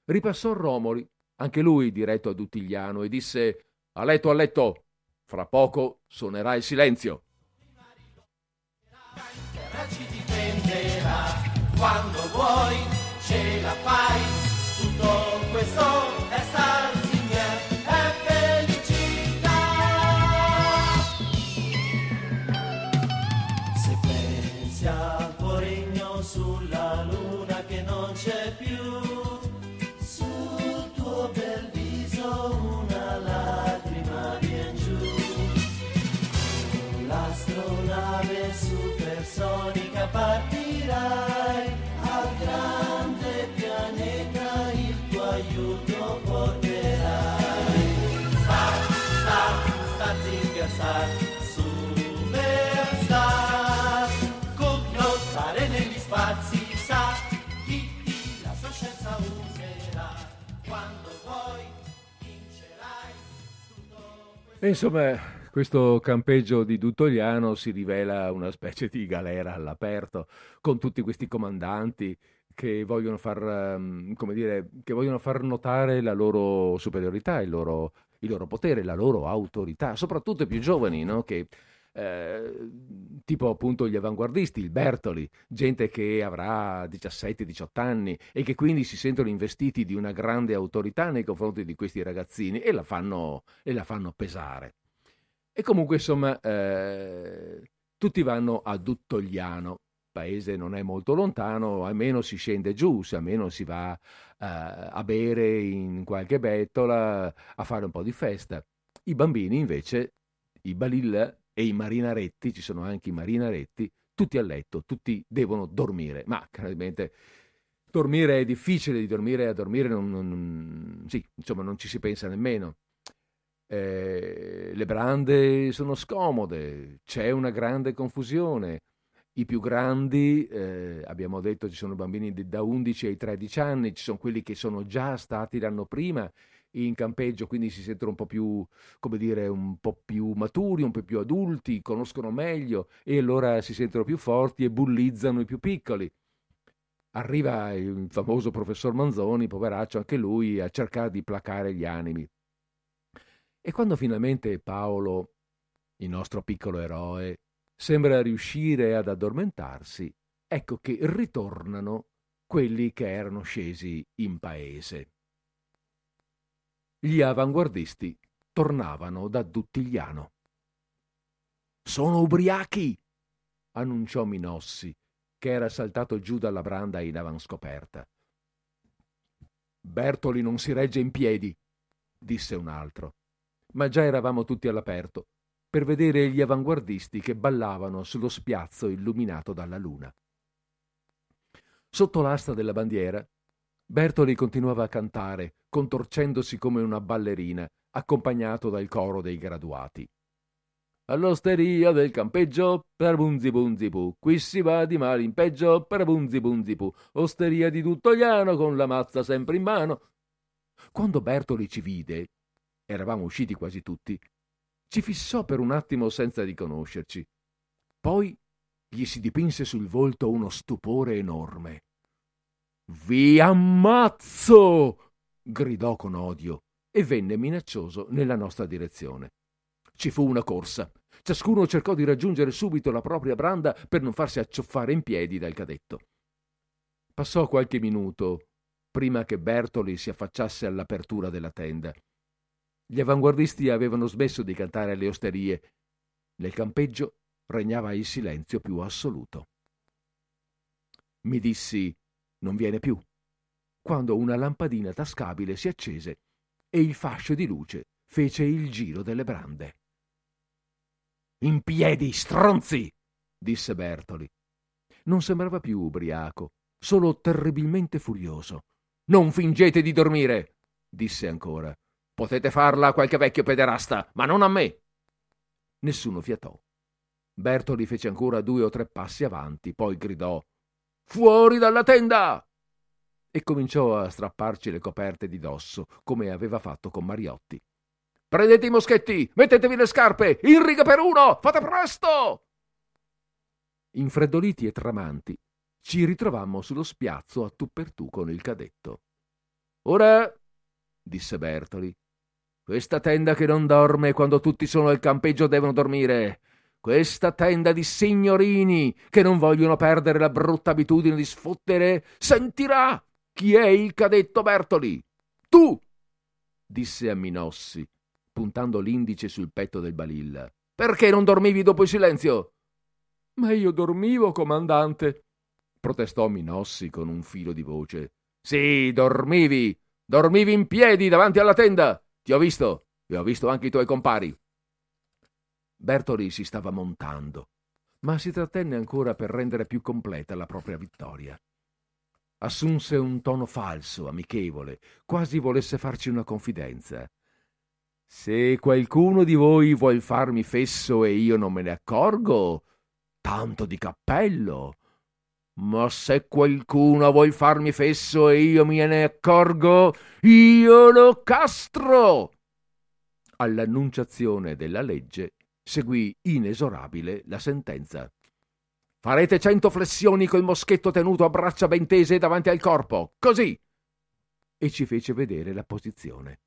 Ripassò Romoli anche lui diretto a Duttigliano, e disse A letto, a letto, fra poco suonerà il silenzio. Quando vuoi ce la fai, tutto questo partirai al grande pianeta il tuo aiuto porterai. Star, star, zinger, star, superstar. Complottare negli spazi, sa chi ti la sua scienza userà. Quando vuoi vincerai tutto questo. Insomma, questo campeggio di Duttoliano si rivela una specie di galera all'aperto, con tutti questi comandanti che vogliono far, ehm, dire, che vogliono far notare la loro superiorità, il loro, il loro potere, la loro autorità, soprattutto i più giovani, no? che eh, tipo appunto gli avanguardisti, il Bertoli, gente che avrà 17-18 anni e che quindi si sentono investiti di una grande autorità nei confronti di questi ragazzini e la fanno, e la fanno pesare. E comunque insomma eh, tutti vanno a Duttogliano, paese non è molto lontano, almeno si scende giù, almeno si va eh, a bere in qualche bettola, a fare un po' di festa. I bambini invece, i balilla e i marinaretti, ci sono anche i marinaretti, tutti a letto, tutti devono dormire, ma chiaramente dormire è difficile, di dormire a dormire non, non, sì, insomma, non ci si pensa nemmeno. Eh, le brande sono scomode, c'è una grande confusione. I più grandi, eh, abbiamo detto, ci sono bambini da 11 ai 13 anni, ci sono quelli che sono già stati l'anno prima in campeggio, quindi si sentono un po' più, come dire, un po' più maturi, un po' più adulti, conoscono meglio e allora si sentono più forti e bullizzano i più piccoli. Arriva il famoso professor Manzoni, poveraccio, anche lui, a cercare di placare gli animi. E quando finalmente Paolo, il nostro piccolo eroe, sembra riuscire ad addormentarsi, ecco che ritornano quelli che erano scesi in paese. Gli avanguardisti tornavano da Duttigliano. Sono ubriachi! annunciò Minossi, che era saltato giù dalla branda in avanscoperta. Bertoli non si regge in piedi, disse un altro, ma già eravamo tutti all'aperto per vedere gli avanguardisti che ballavano sullo spiazzo illuminato dalla luna. Sotto l'asta della bandiera Bertoli continuava a cantare, contorcendosi come una ballerina, accompagnato dal coro dei graduati. All'osteria del campeggio, per bunzi bunzi pu, qui si va di male in peggio, per bunzi bunzi pu, osteria di Tuttogliano con la mazza sempre in mano. Quando Bertoli ci vide, eravamo usciti quasi tutti, ci fissò per un attimo senza riconoscerci. Poi gli si dipinse sul volto uno stupore enorme. Vi ammazzo! gridò con odio e venne minaccioso nella nostra direzione. Ci fu una corsa. Ciascuno cercò di raggiungere subito la propria branda per non farsi accioffare in piedi dal cadetto. Passò qualche minuto prima che Bertoli si affacciasse all'apertura della tenda. Gli avanguardisti avevano smesso di cantare alle osterie. Nel campeggio regnava il silenzio più assoluto. Mi dissi non viene più, quando una lampadina tascabile si accese e il fascio di luce fece il giro delle brande. In piedi, stronzi! disse Bertoli. Non sembrava più ubriaco, solo terribilmente furioso. Non fingete di dormire, disse ancora. Potete farla a qualche vecchio pederasta, ma non a me. Nessuno fiatò. Bertoli fece ancora due o tre passi avanti, poi gridò Fuori dalla tenda! E cominciò a strapparci le coperte di dosso, come aveva fatto con Mariotti. Prendete i moschetti, mettetevi le scarpe, in riga per uno, fate presto! Infreddoliti e tramanti, ci ritrovammo sullo spiazzo a tu per tu con il cadetto. Ora, disse Bertoli, questa tenda che non dorme quando tutti sono al campeggio devono dormire. Questa tenda di signorini che non vogliono perdere la brutta abitudine di sfottere sentirà chi è il cadetto Bertoli. Tu! disse a Minossi, puntando l'indice sul petto del balilla. Perché non dormivi dopo il silenzio? Ma io dormivo, comandante, protestò Minossi con un filo di voce. Sì, dormivi. Dormivi in piedi davanti alla tenda. Ti ho visto e ho visto anche i tuoi compari. Bertoli si stava montando. ma si trattenne ancora per rendere più completa la propria vittoria. Assunse un tono falso, amichevole, quasi volesse farci una confidenza. Se qualcuno di voi vuol farmi fesso e io non me ne accorgo, tanto di cappello. Ma se qualcuno vuol farmi fesso e io me ne accorgo, io lo castro. All'annunciazione della legge seguì inesorabile la sentenza. Farete cento flessioni col moschetto tenuto a braccia ben tese davanti al corpo, così. E ci fece vedere la posizione.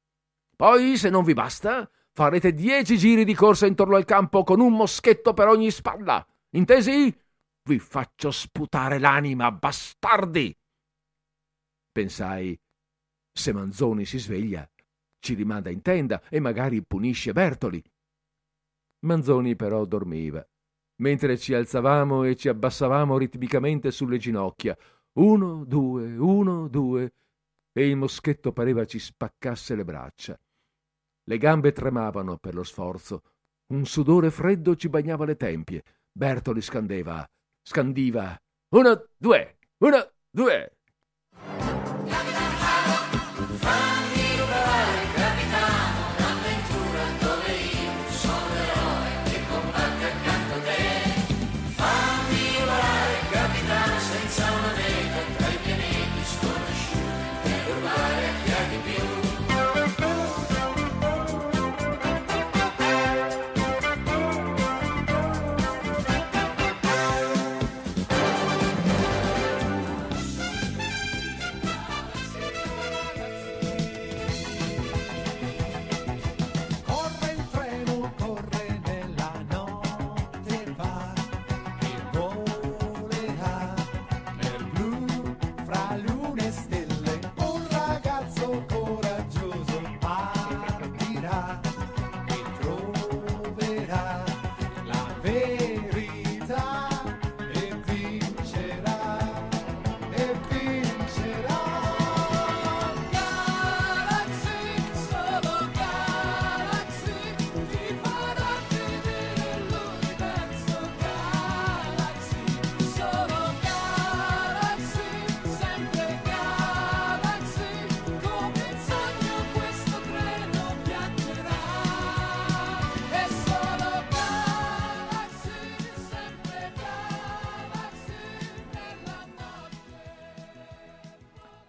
Poi, se non vi basta, farete dieci giri di corsa intorno al campo con un moschetto per ogni spalla. Intesi? Vi faccio sputare l'anima, bastardi! Pensai, se Manzoni si sveglia, ci rimanda in tenda e magari punisce Bertoli. Manzoni però dormiva, mentre ci alzavamo e ci abbassavamo ritmicamente sulle ginocchia. Uno, due, uno, due, e il moschetto pareva ci spaccasse le braccia. Le gambe tremavano per lo sforzo. Un sudore freddo ci bagnava le tempie. Bertoli scandeva, scandiva. Uno, due, uno, due.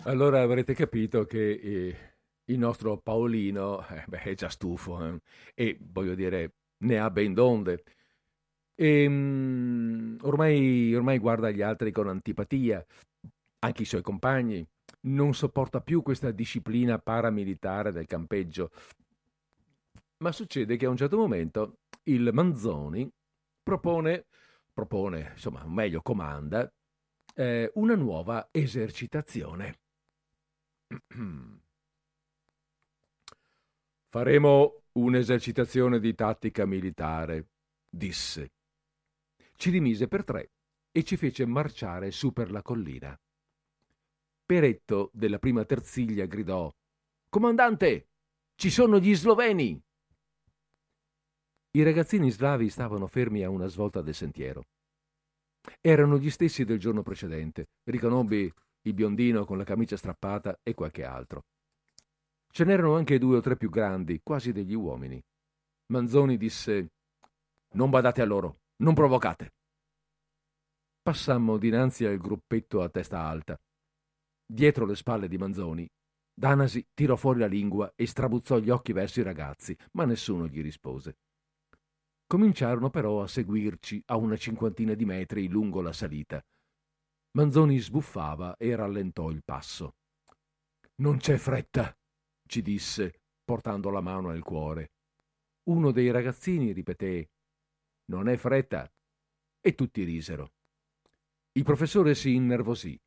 Allora avrete capito che eh, il nostro Paolino eh, beh, è già stufo eh, e voglio dire ne ha ben donde. E, mm, ormai, ormai guarda gli altri con antipatia, anche i suoi compagni. Non sopporta più questa disciplina paramilitare del campeggio. Ma succede che a un certo momento il Manzoni propone, propone, insomma, meglio, comanda, eh, una nuova esercitazione. Faremo un'esercitazione di tattica militare, disse. Ci rimise per tre e ci fece marciare su per la collina. Peretto della prima terziglia gridò Comandante, ci sono gli sloveni! I ragazzini slavi stavano fermi a una svolta del sentiero. Erano gli stessi del giorno precedente. Riconobbi il biondino con la camicia strappata e qualche altro. Ce n'erano anche due o tre più grandi, quasi degli uomini. Manzoni disse Non badate a loro, non provocate. Passammo dinanzi al gruppetto a testa alta. Dietro le spalle di Manzoni, Danasi tirò fuori la lingua e strabuzzò gli occhi verso i ragazzi, ma nessuno gli rispose. Cominciarono però a seguirci a una cinquantina di metri lungo la salita. Manzoni sbuffava e rallentò il passo. Non c'è fretta, ci disse, portando la mano al cuore. Uno dei ragazzini ripeté Non è fretta. E tutti risero. Il professore si innervosì.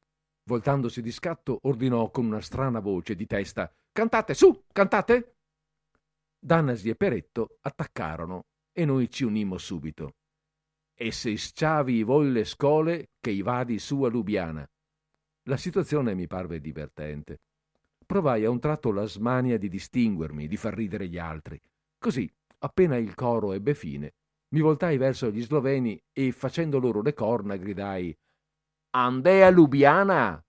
Voltandosi di scatto, ordinò con una strana voce di testa Cantate, su, cantate! Danasi e Peretto attaccarono e noi ci unimmo subito. E se sciavi volle scole che i vadi su a Lubiana. La situazione mi parve divertente. Provai a un tratto la smania di distinguermi, di far ridere gli altri. Così, appena il coro ebbe fine, Mi voltai verso gli sloveni e facendo loro le corna gridai Andea Lubiana!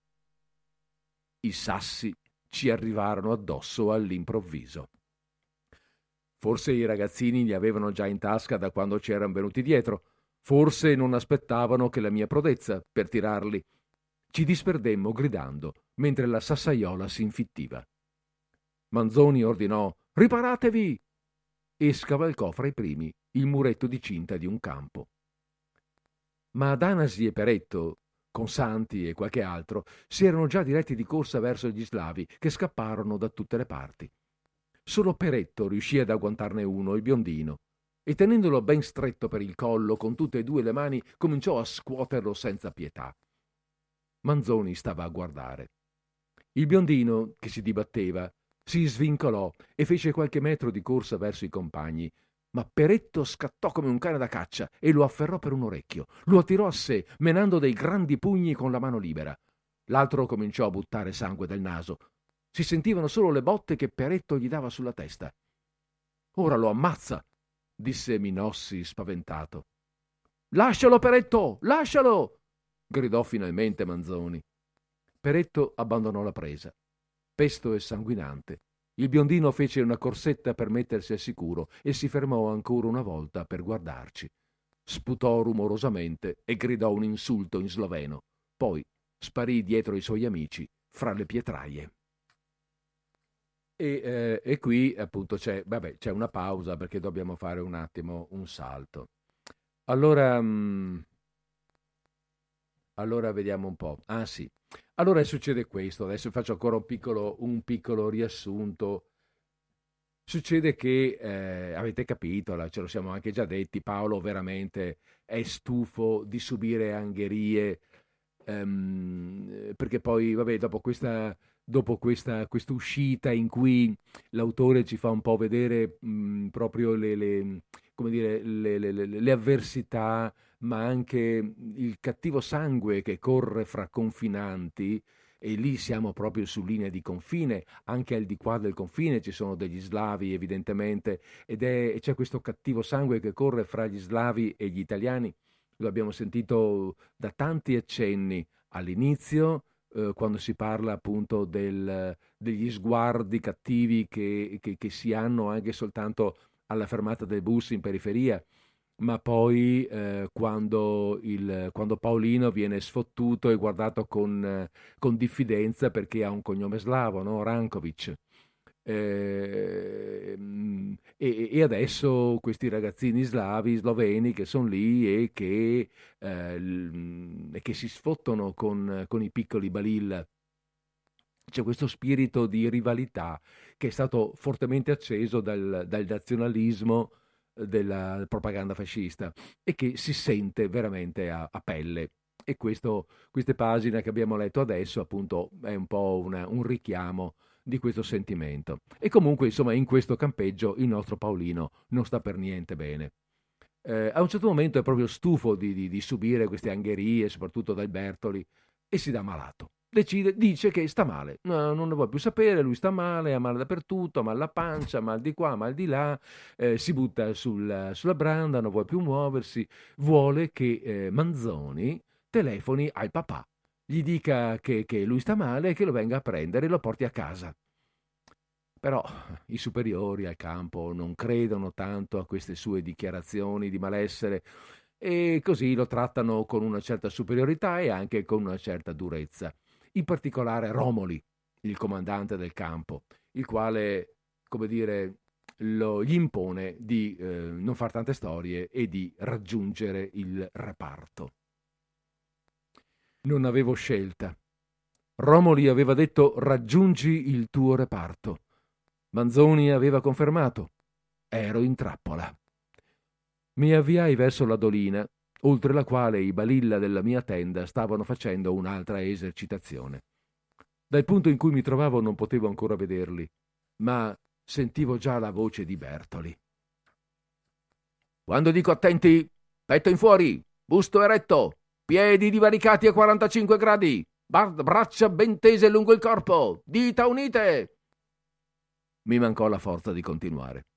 I sassi ci arrivarono addosso all'improvviso. Forse i ragazzini li avevano già in tasca da quando ci erano venuti dietro, forse non aspettavano che la mia prodezza per tirarli. Ci disperdemmo gridando, mentre la sassaiola si infittiva. Manzoni ordinò Riparatevi! e scavalcò fra i primi il muretto di cinta di un campo. Ma Danasi e Peretto, con Santi e qualche altro, si erano già diretti di corsa verso gli slavi, che scapparono da tutte le parti. Solo Peretto riuscì ad agguantarne uno, il biondino, e tenendolo ben stretto per il collo con tutte e due le mani cominciò a scuoterlo senza pietà. Manzoni stava a guardare. Il biondino, che si dibatteva, si svincolò e fece qualche metro di corsa verso i compagni, ma Peretto scattò come un cane da caccia e lo afferrò per un orecchio, lo attirò a sé, menando dei grandi pugni con la mano libera. L'altro cominciò a buttare sangue dal naso. Si sentivano solo le botte che Peretto gli dava sulla testa. Ora lo ammazza, disse Minossi spaventato. Lascialo, Peretto, lascialo! gridò finalmente Manzoni. Peretto abbandonò la presa. Pesto e sanguinante, il biondino fece una corsetta per mettersi al sicuro e si fermò ancora una volta per guardarci. Sputò rumorosamente e gridò un insulto in sloveno. Poi sparì dietro i suoi amici fra le pietraie. E, eh, e qui appunto c'è, vabbè, c'è una pausa perché dobbiamo fare un attimo un salto. Allora, mh, allora vediamo un po'. Ah sì, allora succede questo, adesso faccio ancora un piccolo, un piccolo riassunto. Succede che, eh, avete capito, ce lo siamo anche già detti, Paolo veramente è stufo di subire angherie, ehm, perché poi, vabbè, dopo questa, dopo questa uscita in cui l'autore ci fa un po' vedere mh, proprio le, le, dire, le, le avversità, ma anche il cattivo sangue che corre fra confinanti, e lì siamo proprio su linea di confine, anche al di qua del confine ci sono degli slavi evidentemente, ed è, c'è questo cattivo sangue che corre fra gli slavi e gli italiani, lo abbiamo sentito da tanti accenni all'inizio, eh, quando si parla appunto del, degli sguardi cattivi che, che, che si hanno anche soltanto alla fermata del bus in periferia, ma poi eh, quando, il, quando, Paolino viene sfottuto e guardato con, con diffidenza perché ha un cognome slavo, no? Rankovic. Eh, e, e, adesso questi ragazzini slavi, sloveni che sono lì e che, eh, che si sfottono con, con, i piccoli balilla. C'è questo spirito di rivalità che è stato fortemente acceso dal, dal nazionalismo della propaganda fascista e che si sente veramente a, a pelle. E questo, queste pagine che abbiamo letto adesso appunto è un po' una, un richiamo di questo sentimento. E comunque insomma in questo campeggio il nostro Paolino non sta per niente bene. Eh, a un certo momento è proprio stufo di, di, di subire queste angherie, soprattutto dai Bertoli, e si dà malato decide, dice che sta male, no, non ne vuole più sapere, lui sta male, ha male dappertutto, ha mal alla pancia, mal di qua, mal di là, eh, si butta sul, sulla branda, non vuole più muoversi, vuole che eh, Manzoni telefoni al papà, gli dica che, che lui sta male e che lo venga a prendere e lo porti a casa. Però i superiori al campo non credono tanto a queste sue dichiarazioni di malessere e così lo trattano con una certa superiorità e anche con una certa durezza in particolare Romoli, il comandante del campo, il quale, come dire, lo, gli impone di eh, non fare tante storie e di raggiungere il reparto. Non avevo scelta. Romoli aveva detto raggiungi il tuo reparto. Manzoni aveva confermato. Ero in trappola. Mi avviai verso la dolina oltre la quale i balilla della mia tenda stavano facendo un'altra esercitazione. Dal punto in cui mi trovavo non potevo ancora vederli, ma sentivo già la voce di Bertoli. Quando dico attenti, petto in fuori, busto eretto, piedi divaricati a 45 gradi, braccia ben tese lungo il corpo, dita unite. Mi mancò la forza di continuare.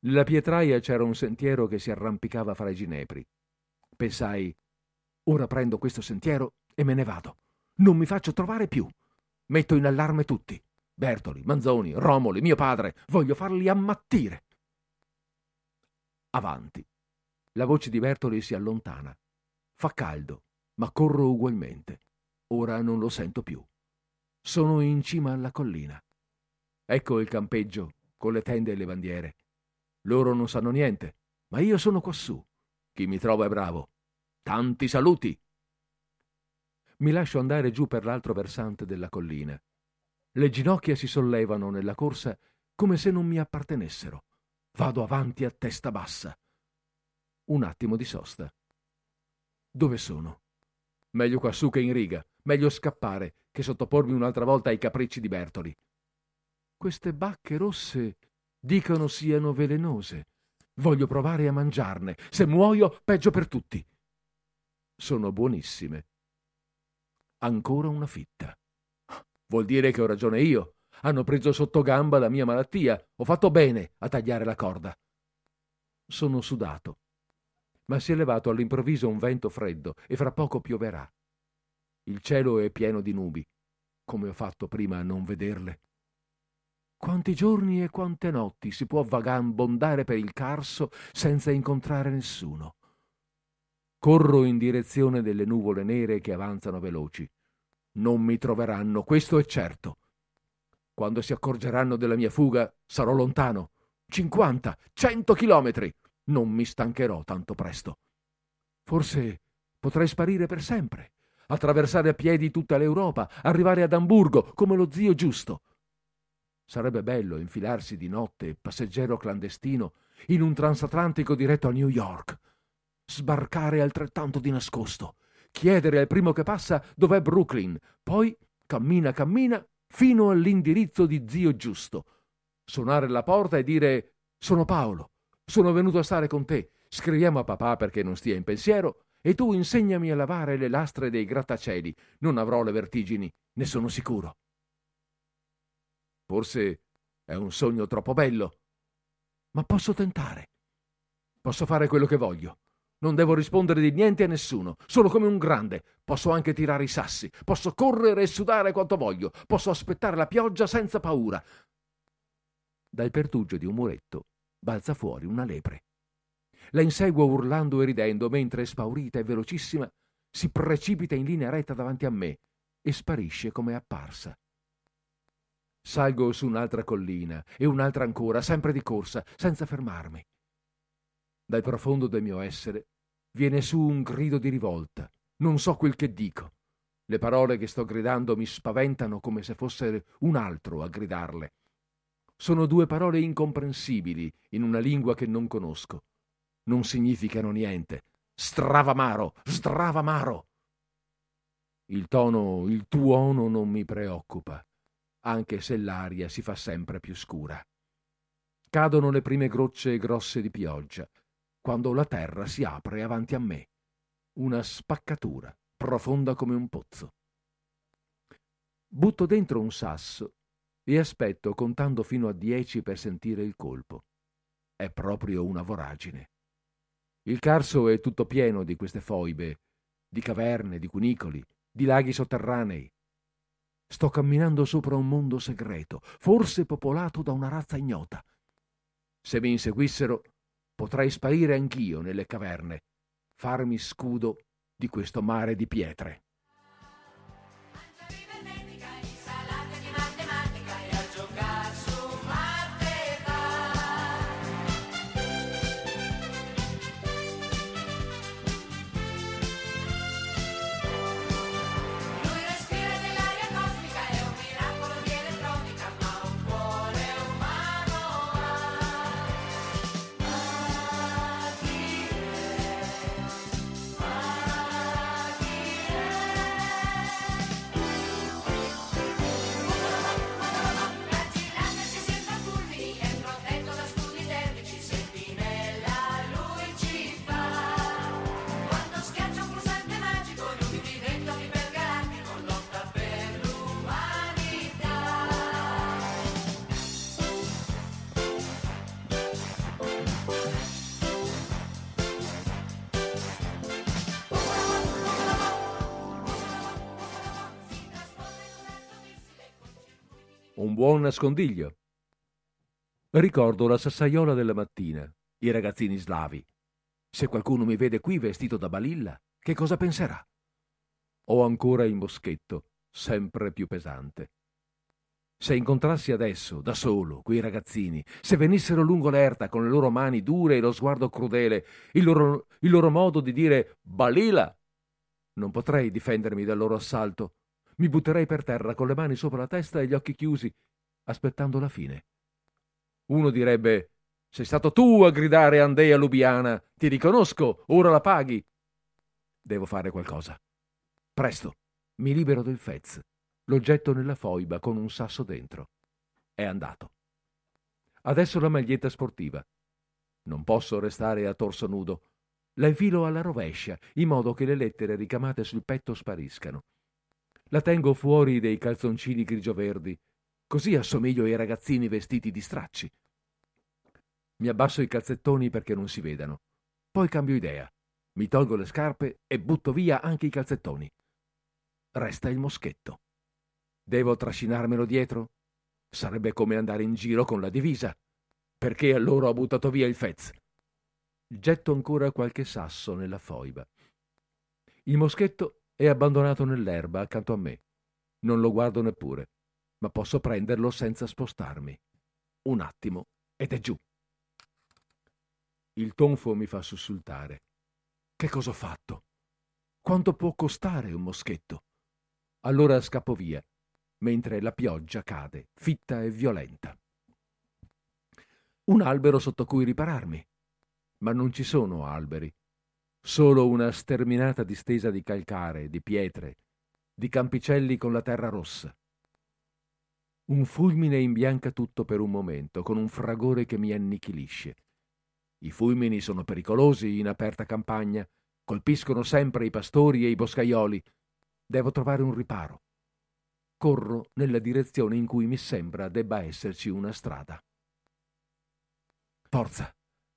Nella pietraia c'era un sentiero che si arrampicava fra i ginepri. Pensai, ora prendo questo sentiero e me ne vado. Non mi faccio trovare più. Metto in allarme tutti. Bertoli, Manzoni, Romoli, mio padre. Voglio farli ammattire. Avanti. La voce di Bertoli si allontana. Fa caldo, ma corro ugualmente. Ora non lo sento più. Sono in cima alla collina. Ecco il campeggio, con le tende e le bandiere. Loro non sanno niente, ma io sono quassù. Chi mi trova è bravo. Tanti saluti! Mi lascio andare giù per l'altro versante della collina. Le ginocchia si sollevano nella corsa come se non mi appartenessero. Vado avanti a testa bassa. Un attimo di sosta. Dove sono? Meglio quassù che in riga, meglio scappare che sottopormi un'altra volta ai capricci di Bertoli. Queste bacche rosse dicono siano velenose. Voglio provare a mangiarne. Se muoio, peggio per tutti. Sono buonissime. Ancora una fitta. Vuol dire che ho ragione io. Hanno preso sotto gamba la mia malattia. Ho fatto bene a tagliare la corda. Sono sudato. Ma si è levato all'improvviso un vento freddo e fra poco pioverà. Il cielo è pieno di nubi. Come ho fatto prima a non vederle? Quanti giorni e quante notti si può vagabondare per il Carso senza incontrare nessuno? Corro in direzione delle nuvole nere che avanzano veloci. Non mi troveranno, questo è certo. Quando si accorgeranno della mia fuga, sarò lontano. Cinquanta, cento chilometri. Non mi stancherò tanto presto. Forse potrei sparire per sempre, attraversare a piedi tutta l'Europa, arrivare ad Amburgo come lo zio giusto. Sarebbe bello infilarsi di notte, passeggero clandestino, in un transatlantico diretto a New York. Sbarcare altrettanto di nascosto, chiedere al primo che passa dov'è Brooklyn, poi cammina cammina fino all'indirizzo di zio giusto. Suonare alla porta e dire sono Paolo, sono venuto a stare con te, scriviamo a papà perché non stia in pensiero e tu insegnami a lavare le lastre dei grattacieli, non avrò le vertigini, ne sono sicuro. Forse è un sogno troppo bello, ma posso tentare. Posso fare quello che voglio. Non devo rispondere di niente a nessuno. Sono come un grande. Posso anche tirare i sassi. Posso correre e sudare quanto voglio. Posso aspettare la pioggia senza paura. Dal pertugio di un muretto balza fuori una lepre. La inseguo urlando e ridendo, mentre, spaurita e velocissima, si precipita in linea retta davanti a me e sparisce come apparsa. Salgo su un'altra collina e un'altra ancora, sempre di corsa, senza fermarmi. Dal profondo del mio essere viene su un grido di rivolta. Non so quel che dico. Le parole che sto gridando mi spaventano come se fosse un altro a gridarle. Sono due parole incomprensibili in una lingua che non conosco. Non significano niente. Stravamaro, stravamaro. Il tono, il tuono non mi preoccupa, anche se l'aria si fa sempre più scura. Cadono le prime gocce grosse di pioggia, quando la terra si apre avanti a me. Una spaccatura, profonda come un pozzo. Butto dentro un sasso e aspetto contando fino a dieci per sentire il colpo. È proprio una voragine. Il Carso è tutto pieno di queste foibe, di caverne, di cunicoli, di laghi sotterranei. Sto camminando sopra un mondo segreto, forse popolato da una razza ignota. Se mi inseguissero, potrei sparire anch'io nelle caverne, farmi scudo di questo mare di pietre. Nascondiglio. Ricordo la sassaiola della mattina, i ragazzini slavi. Se qualcuno mi vede qui vestito da balilla, che cosa penserà? Ho ancora il moschetto, sempre più pesante. Se incontrassi adesso, da solo, quei ragazzini, se venissero lungo l'erta con le loro mani dure e lo sguardo crudele, il loro, il loro modo di dire balila, non potrei difendermi dal loro assalto. Mi butterei per terra con le mani sopra la testa e gli occhi chiusi, aspettando la fine. Uno direbbe: Sei stato tu a gridare Andea Lubiana, ti riconosco, ora la paghi. Devo fare qualcosa. Presto, mi libero del Fez. Lo getto nella foiba con un sasso dentro. È andato. Adesso la maglietta sportiva. Non posso restare a torso nudo. La infilo alla rovescia, in modo che le lettere ricamate sul petto spariscano. La tengo fuori dei calzoncini grigio-verdi, così assomiglio ai ragazzini vestiti di stracci. Mi abbasso i calzettoni perché non si vedano. Poi cambio idea. Mi tolgo le scarpe e butto via anche i calzettoni. Resta il moschetto. Devo trascinarmelo dietro? Sarebbe come andare in giro con la divisa. Perché allora ho buttato via il fez? Getto ancora qualche sasso nella foiba. Il moschetto è abbandonato nell'erba accanto a me. Non lo guardo neppure, ma posso prenderlo senza spostarmi. Un attimo ed è giù. Il tonfo mi fa sussultare. Che cosa ho fatto? Quanto può costare un moschetto? Allora scappo via, mentre la pioggia cade, fitta e violenta. Un albero sotto cui ripararmi. Ma non ci sono alberi, solo una sterminata distesa di calcare, di pietre, di campicelli con la terra rossa. Un fulmine imbianca tutto per un momento, con un fragore che mi annichilisce. I fulmini sono pericolosi in aperta campagna, colpiscono sempre i pastori e i boscaioli. Devo trovare un riparo. Corro nella direzione in cui mi sembra debba esserci una strada. Forza!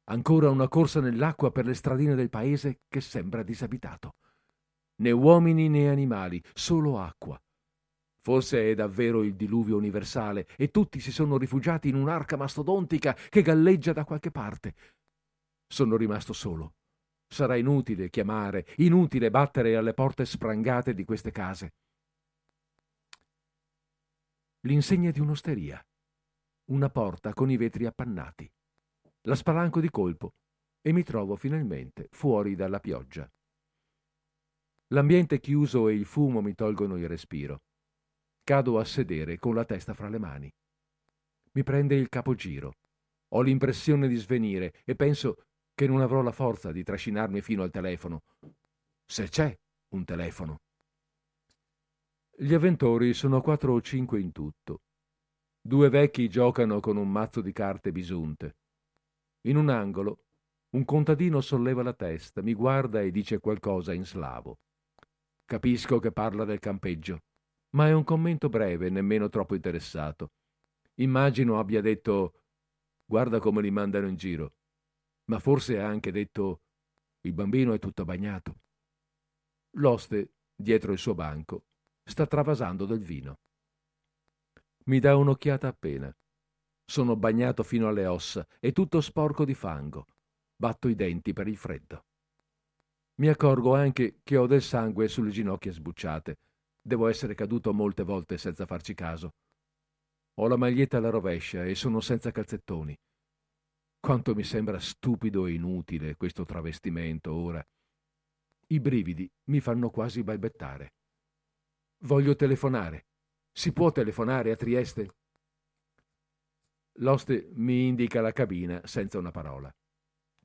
Ancora una corsa nell'acqua per le stradine del paese che sembra disabitato. Né uomini né animali, solo acqua. Forse è davvero il diluvio universale e tutti si sono rifugiati in un'arca mastodontica che galleggia da qualche parte. Sono rimasto solo. Sarà inutile chiamare, inutile battere alle porte sprangate di queste case. L'insegna di un'osteria. Una porta con i vetri appannati. La spalanco di colpo e mi trovo finalmente fuori dalla pioggia. L'ambiente chiuso e il fumo mi tolgono il respiro. Cado a sedere con la testa fra le mani. Mi prende il capogiro. Ho l'impressione di svenire e penso che non avrò la forza di trascinarmi fino al telefono. Se c'è un telefono. Gli avventori sono quattro o cinque in tutto. Due vecchi giocano con un mazzo di carte bisunte. In un angolo un contadino solleva la testa, mi guarda e dice qualcosa in slavo. Capisco che parla del campeggio, ma è un commento breve, nemmeno troppo interessato. Immagino abbia detto guarda come li mandano in giro, ma forse ha anche detto il bambino è tutto bagnato. L'oste, dietro il suo banco, sta travasando del vino. Mi dà un'occhiata appena. Sono bagnato fino alle ossa e tutto sporco di fango. Batto i denti per il freddo. Mi accorgo anche che ho del sangue sulle ginocchia sbucciate. Devo essere caduto molte volte senza farci caso. Ho la maglietta alla rovescia e sono senza calzettoni. Quanto mi sembra stupido e inutile questo travestimento ora. I brividi mi fanno quasi balbettare. Voglio telefonare. Si può telefonare a Trieste? L'oste mi indica la cabina senza una parola.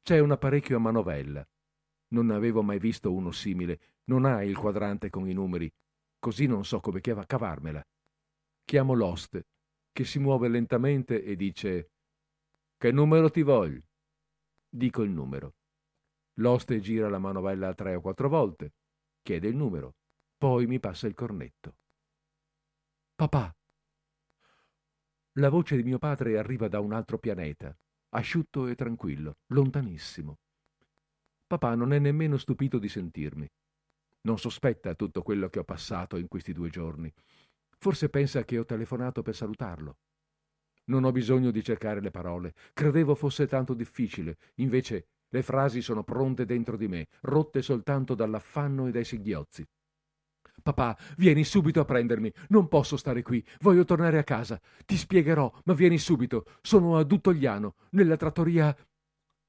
C'è un apparecchio a manovella. Non avevo mai visto uno simile. Non ha il quadrante con i numeri. Così non so come cavarmela. Chiamo l'oste, che si muove lentamente e dice Che numero ti voglio? Dico il numero. L'oste gira la manovella tre o quattro volte, chiede il numero, poi mi passa il cornetto. Papà, la voce di mio padre arriva da un altro pianeta, asciutto e tranquillo, lontanissimo. Papà non è nemmeno stupito di sentirmi. Non sospetta tutto quello che ho passato in questi due giorni. Forse pensa che ho telefonato per salutarlo. Non ho bisogno di cercare le parole. Credevo fosse tanto difficile. Invece le frasi sono pronte dentro di me, rotte soltanto dall'affanno e dai singhiozzi. Papà, vieni subito a prendermi. Non posso stare qui. Voglio tornare a casa. Ti spiegherò, ma vieni subito. Sono a Duttogliano, nella trattoria.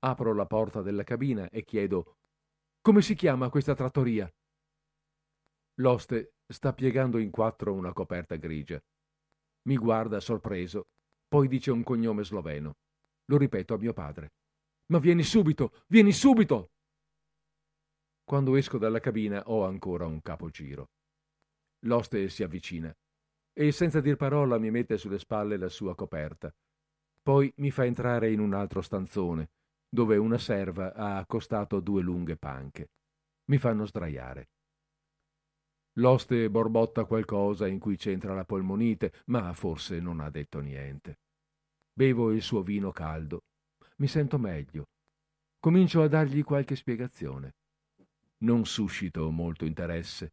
Apro la porta della cabina e chiedo: Come si chiama questa trattoria? L'oste sta piegando in quattro una coperta grigia. Mi guarda sorpreso, poi dice un cognome sloveno. Lo ripeto a mio padre. Ma vieni subito, vieni subito! Quando esco dalla cabina ho ancora un capogiro. L'oste si avvicina e senza dir parola mi mette sulle spalle la sua coperta. Poi mi fa entrare in un altro stanzone, dove una serva ha accostato due lunghe panche. Mi fanno sdraiare. L'oste borbotta qualcosa in cui c'entra la polmonite, ma forse non ha detto niente. Bevo il suo vino caldo. Mi sento meglio. Comincio a dargli qualche spiegazione. Non suscito molto interesse.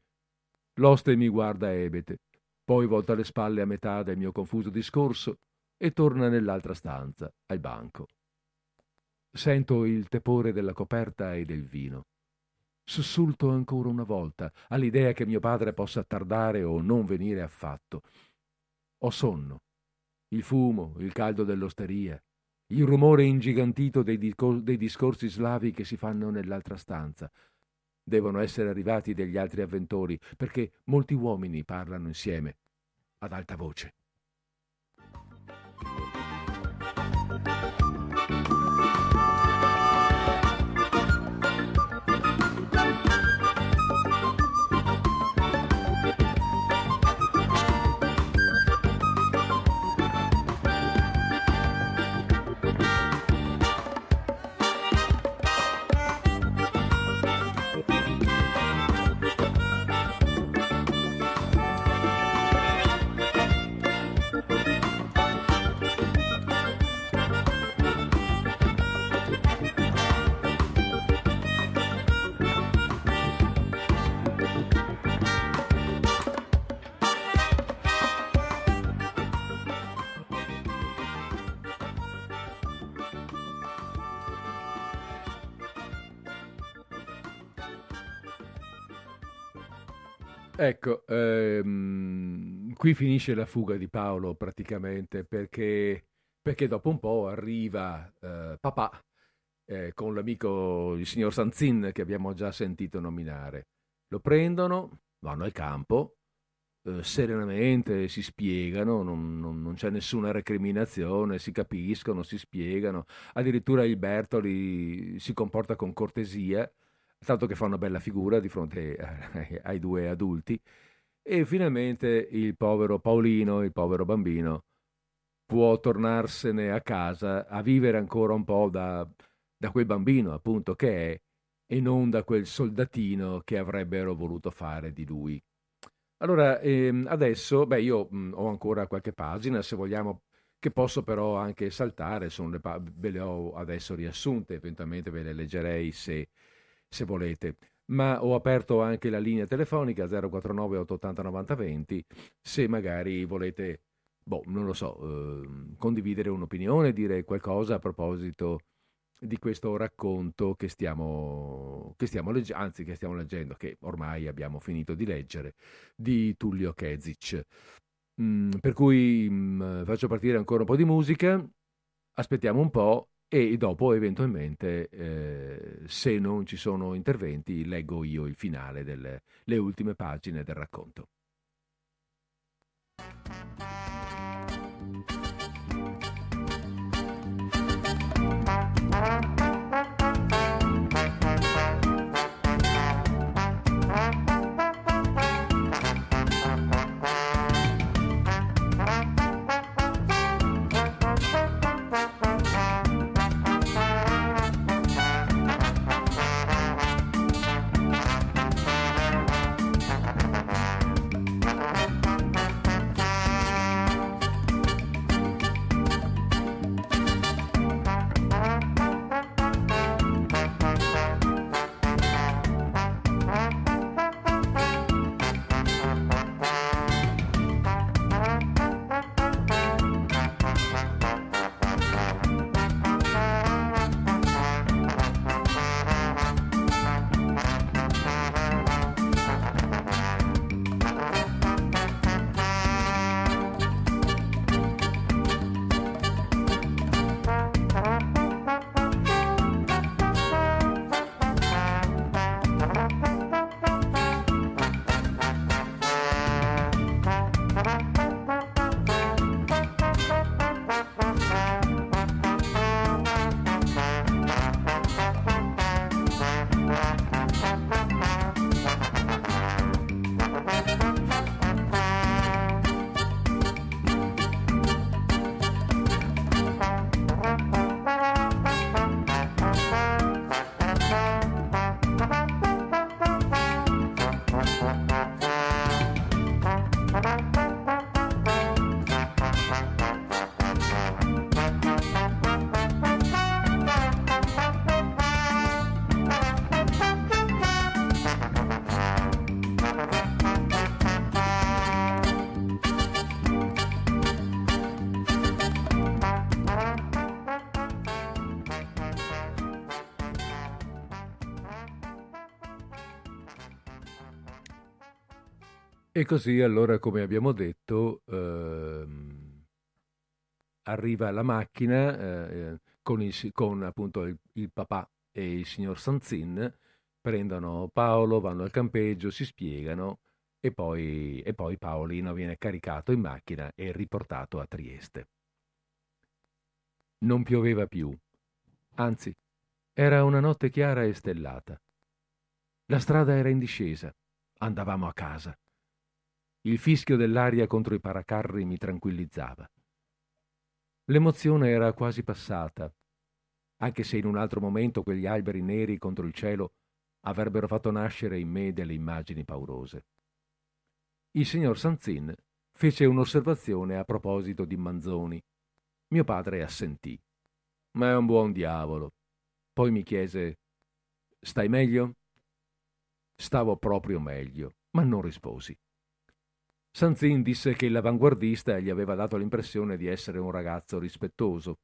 L'oste mi guarda ebete, poi volta le spalle a metà del mio confuso discorso e torna nell'altra stanza, al banco. Sento il tepore della coperta e del vino. Sussulto ancora una volta all'idea che mio padre possa tardare o non venire affatto. Ho sonno. Il fumo, il caldo dell'osteria, il rumore ingigantito dei, discor- dei discorsi slavi che si fanno nell'altra stanza. Devono essere arrivati degli altri avventori, perché molti uomini parlano insieme, ad alta voce. Ecco, ehm, qui finisce la fuga di Paolo praticamente perché, perché dopo un po' arriva eh, papà eh, con l'amico il signor Sanzin che abbiamo già sentito nominare. Lo prendono, vanno al campo, eh, serenamente si spiegano, non, non- non c'è nessuna recriminazione, si capiscono, si spiegano. Addirittura il Bertoli si comporta con cortesia, tanto che fa una bella figura di fronte ai, ai due adulti. E finalmente il povero Paolino, il povero bambino, può tornarsene a casa a vivere ancora un po' da, da quel bambino, appunto, che è, e non da quel soldatino che avrebbero voluto fare di lui. Allora, ehm, adesso, beh, io mh, ho ancora qualche pagina, se vogliamo, che posso però anche saltare, sono le pa- ve le ho adesso riassunte, eventualmente ve le leggerei se, se volete. Ma ho aperto anche la linea telefonica 049 880 90 20, se magari volete, boh, non lo so, ehm, condividere un'opinione, dire qualcosa a proposito di questo racconto che stiamo, che stiamo leggendo, anzi che stiamo leggendo, che ormai abbiamo finito di leggere, di Tullio Kezic. Mm, per cui mm, faccio partire ancora un po' di musica, aspettiamo un po' e dopo eventualmente, eh, se non ci sono interventi, leggo io il finale delle le ultime pagine del racconto. Così allora, come abbiamo detto, ehm, arriva la macchina eh, con, il, con, appunto il, il papà e il signor Sanzin, prendono Paolo, vanno al campeggio, si spiegano e poi, e poi Paolino viene caricato in macchina e riportato a Trieste. Non pioveva più, anzi, era una notte chiara e stellata. La strada era in discesa, andavamo a casa. Il fischio dell'aria contro i paracarri mi tranquillizzava. L'emozione era quasi passata, anche se in un altro momento quegli alberi neri contro il cielo avrebbero fatto nascere in me delle immagini paurose. Il signor Sanzin fece un'osservazione a proposito di Manzoni. Mio padre assentì. Ma è un buon diavolo. Poi mi chiese: Stai meglio? Stavo proprio meglio, ma non risposi. Sanzin disse che l'avanguardista gli aveva dato l'impressione di essere un ragazzo rispettoso.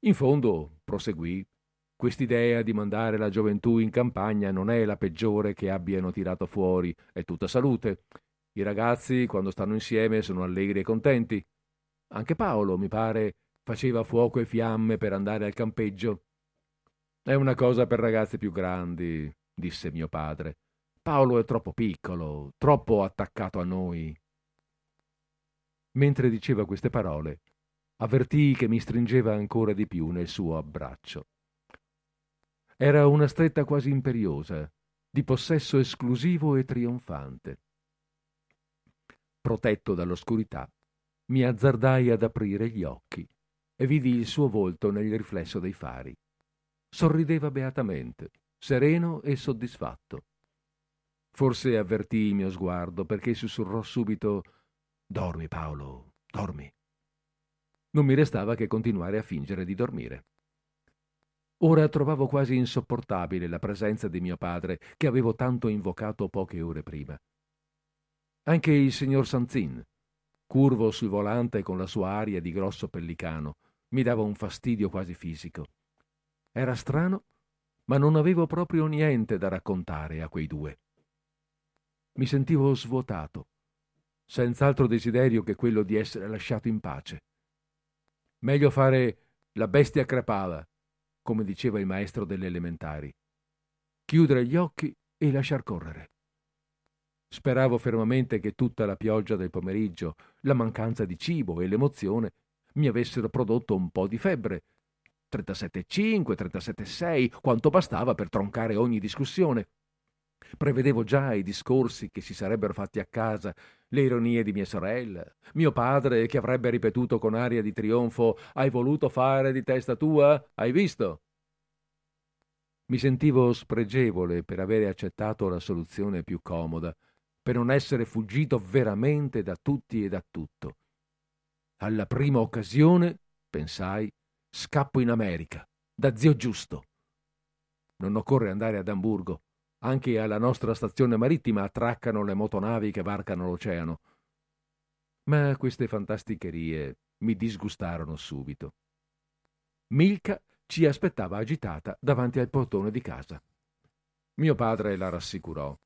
In fondo, proseguì, quest'idea di mandare la gioventù in campagna non è la peggiore che abbiano tirato fuori, è tutta salute. I ragazzi, quando stanno insieme, sono allegri e contenti. Anche Paolo, mi pare, faceva fuoco e fiamme per andare al campeggio. È una cosa per ragazzi più grandi, disse mio padre. Paolo è troppo piccolo, troppo attaccato a noi. Mentre diceva queste parole, avvertii che mi stringeva ancora di più nel suo abbraccio. Era una stretta quasi imperiosa, di possesso esclusivo e trionfante. Protetto dall'oscurità, mi azzardai ad aprire gli occhi e vidi il suo volto nel riflesso dei fari. Sorrideva beatamente, sereno e soddisfatto. Forse avvertì il mio sguardo perché sussurrò subito Dormi, Paolo, dormi. Non mi restava che continuare a fingere di dormire. Ora trovavo quasi insopportabile la presenza di mio padre, che avevo tanto invocato poche ore prima. Anche il signor Sanzin, curvo sul volante con la sua aria di grosso pellicano, mi dava un fastidio quasi fisico. Era strano, ma non avevo proprio niente da raccontare a quei due. Mi sentivo svuotato, senz'altro desiderio che quello di essere lasciato in pace. Meglio fare la bestia crepava, come diceva il maestro delle elementari. Chiudere gli occhi e lasciar correre. Speravo fermamente che tutta la pioggia del pomeriggio, la mancanza di cibo e l'emozione mi avessero prodotto un po' di febbre. 37,5, 37,6, quanto bastava per troncare ogni discussione. Prevedevo già i discorsi che si sarebbero fatti a casa, le ironie di mia sorella, mio padre che avrebbe ripetuto con aria di trionfo Hai voluto fare di testa tua? Hai visto? Mi sentivo spregevole per avere accettato la soluzione più comoda, per non essere fuggito veramente da tutti e da tutto. Alla prima occasione, pensai, scappo in America, da zio Giusto. Non occorre andare ad Amburgo, anche alla nostra stazione marittima attraccano le motonavi che varcano l'oceano. Ma queste fantasticherie mi disgustarono subito. Milka ci aspettava agitata davanti al portone di casa. Mio padre la rassicurò.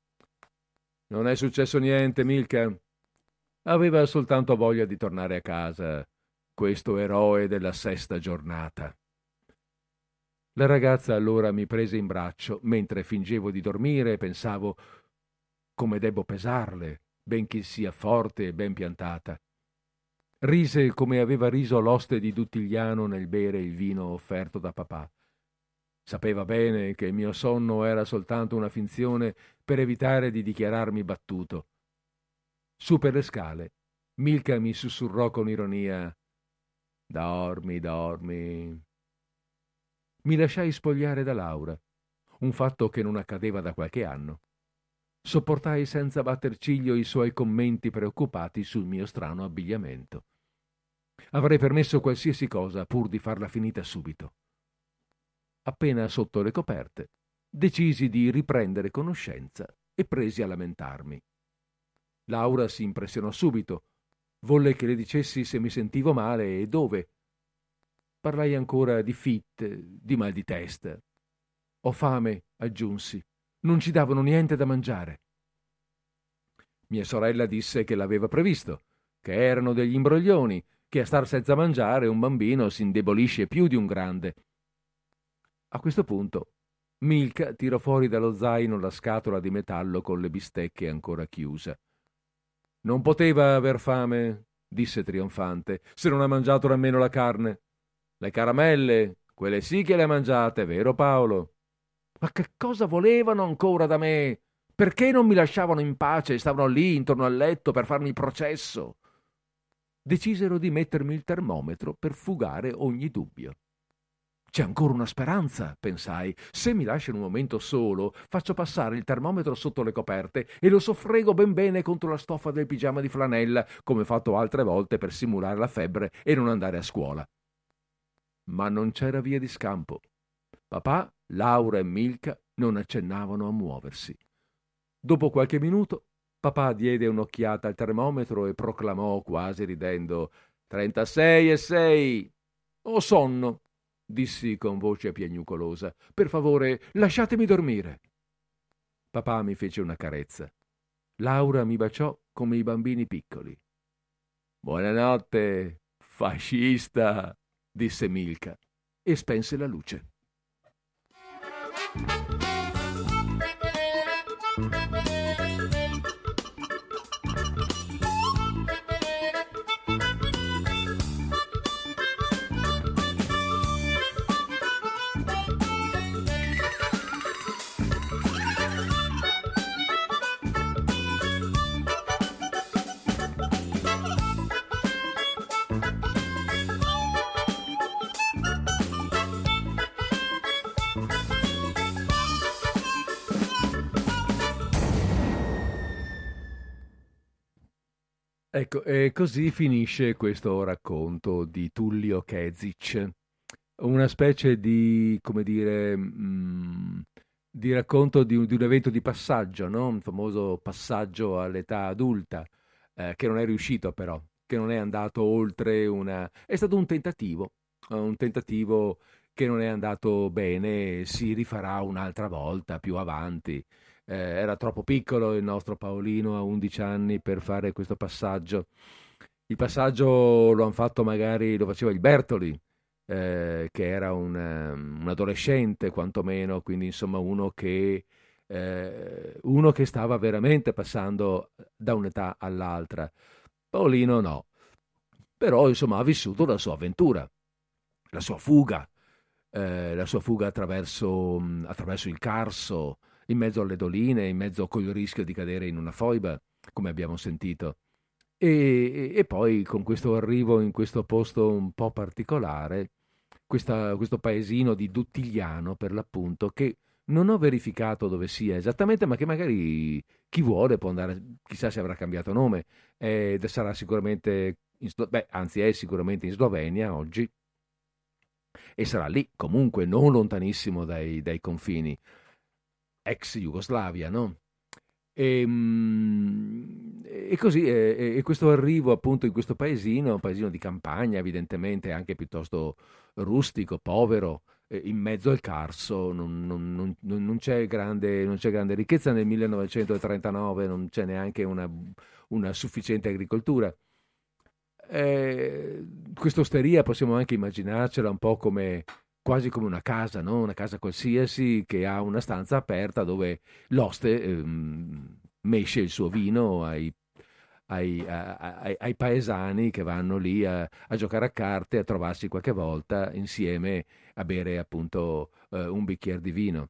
Non è successo niente, Milka. Aveva soltanto voglia di tornare a casa, questo eroe della sesta giornata. La ragazza allora mi prese in braccio mentre fingevo di dormire e pensavo come debbo pesarle, benché sia forte e ben piantata. Rise come aveva riso l'oste di Duttigliano nel bere il vino offerto da papà. Sapeva bene che il mio sonno era soltanto una finzione per evitare di dichiararmi battuto. Su per le scale, Milka mi sussurrò con ironia Dormi, dormi. Mi lasciai spogliare da Laura, un fatto che non accadeva da qualche anno. Sopportai senza batter ciglio i suoi commenti preoccupati sul mio strano abbigliamento. Avrei permesso qualsiasi cosa pur di farla finita subito. Appena sotto le coperte, decisi di riprendere conoscenza e presi a lamentarmi. Laura si impressionò subito, volle che le dicessi se mi sentivo male e dove. Parlai ancora di fit, di mal di testa. Ho fame, aggiunsi. Non ci davano niente da mangiare. Mia sorella disse che l'aveva previsto, che erano degli imbroglioni, che a star senza mangiare un bambino si indebolisce più di un grande. A questo punto Milka tirò fuori dallo zaino la scatola di metallo con le bistecche ancora chiusa. Non poteva aver fame, disse trionfante, se non ha mangiato nemmeno la carne. Le caramelle, quelle sì che le mangiate, vero Paolo? Ma che cosa volevano ancora da me? Perché non mi lasciavano in pace e stavano lì intorno al letto per farmi processo? Decisero di mettermi il termometro per fugare ogni dubbio. C'è ancora una speranza, pensai. Se mi lasciano un momento solo, faccio passare il termometro sotto le coperte e lo soffrego ben bene contro la stoffa del pigiama di flanella, come fatto altre volte per simulare la febbre e non andare a scuola. Ma non c'era via di scampo. Papà, Laura e Milka non accennavano a muoversi. Dopo qualche minuto, papà diede un'occhiata al termometro e proclamò quasi ridendo: Trentasei e sei. Ho sonno dissi con voce piagnucolosa. Per favore, lasciatemi dormire. Papà mi fece una carezza. Laura mi baciò come i bambini piccoli. Buonanotte, fascista, disse Milka e spense la luce. Ecco, e così finisce questo racconto di Tullio Kezic, una specie di, come dire, mm, di racconto di un, di un evento di passaggio, no? un famoso passaggio all'età adulta, eh, che non è riuscito però, che non è andato oltre una... è stato un tentativo, un tentativo che non è andato bene, si rifarà un'altra volta più avanti eh, era troppo piccolo il nostro Paolino a 11 anni per fare questo passaggio. Il passaggio lo hanno fatto magari, lo faceva il Bertoli, eh, che era un, un, adolescente quantomeno, quindi insomma uno che, eh, uno che stava veramente passando da un'età all'altra. Paolino no, però insomma ha vissuto la sua avventura, la sua fuga, eh, la sua fuga attraverso, attraverso il Carso, in mezzo alle doline, in mezzo col rischio di cadere in una foiba, come abbiamo sentito. E, e poi con questo arrivo in questo posto un po' particolare, questa, questo paesino di Duttigliano per l'appunto, che non ho verificato dove sia esattamente, ma che magari chi vuole può andare, chissà se avrà cambiato nome, ed sarà sicuramente, in, beh, anzi è sicuramente in Slovenia oggi, e sarà lì comunque non lontanissimo dai, dai confini ex Jugoslavia, no? E, ehm, e così, e, e, questo arrivo appunto in questo paesino, un paesino di campagna evidentemente, anche piuttosto rustico, povero, in mezzo al Carso, non, non, non, non c'è, grande, c'è, grande, ricchezza nel 1939, non c'è neanche una, una sufficiente agricoltura. Eh, questa osteria possiamo anche immaginarcela un po' come quasi come una casa, no? una casa qualsiasi che ha una stanza aperta dove l'oste ehm, mesce il suo vino ai, ai, ai, ai, paesani che vanno lì a, a, giocare a carte, a trovarsi qualche volta insieme a bere appunto eh, un bicchiere di vino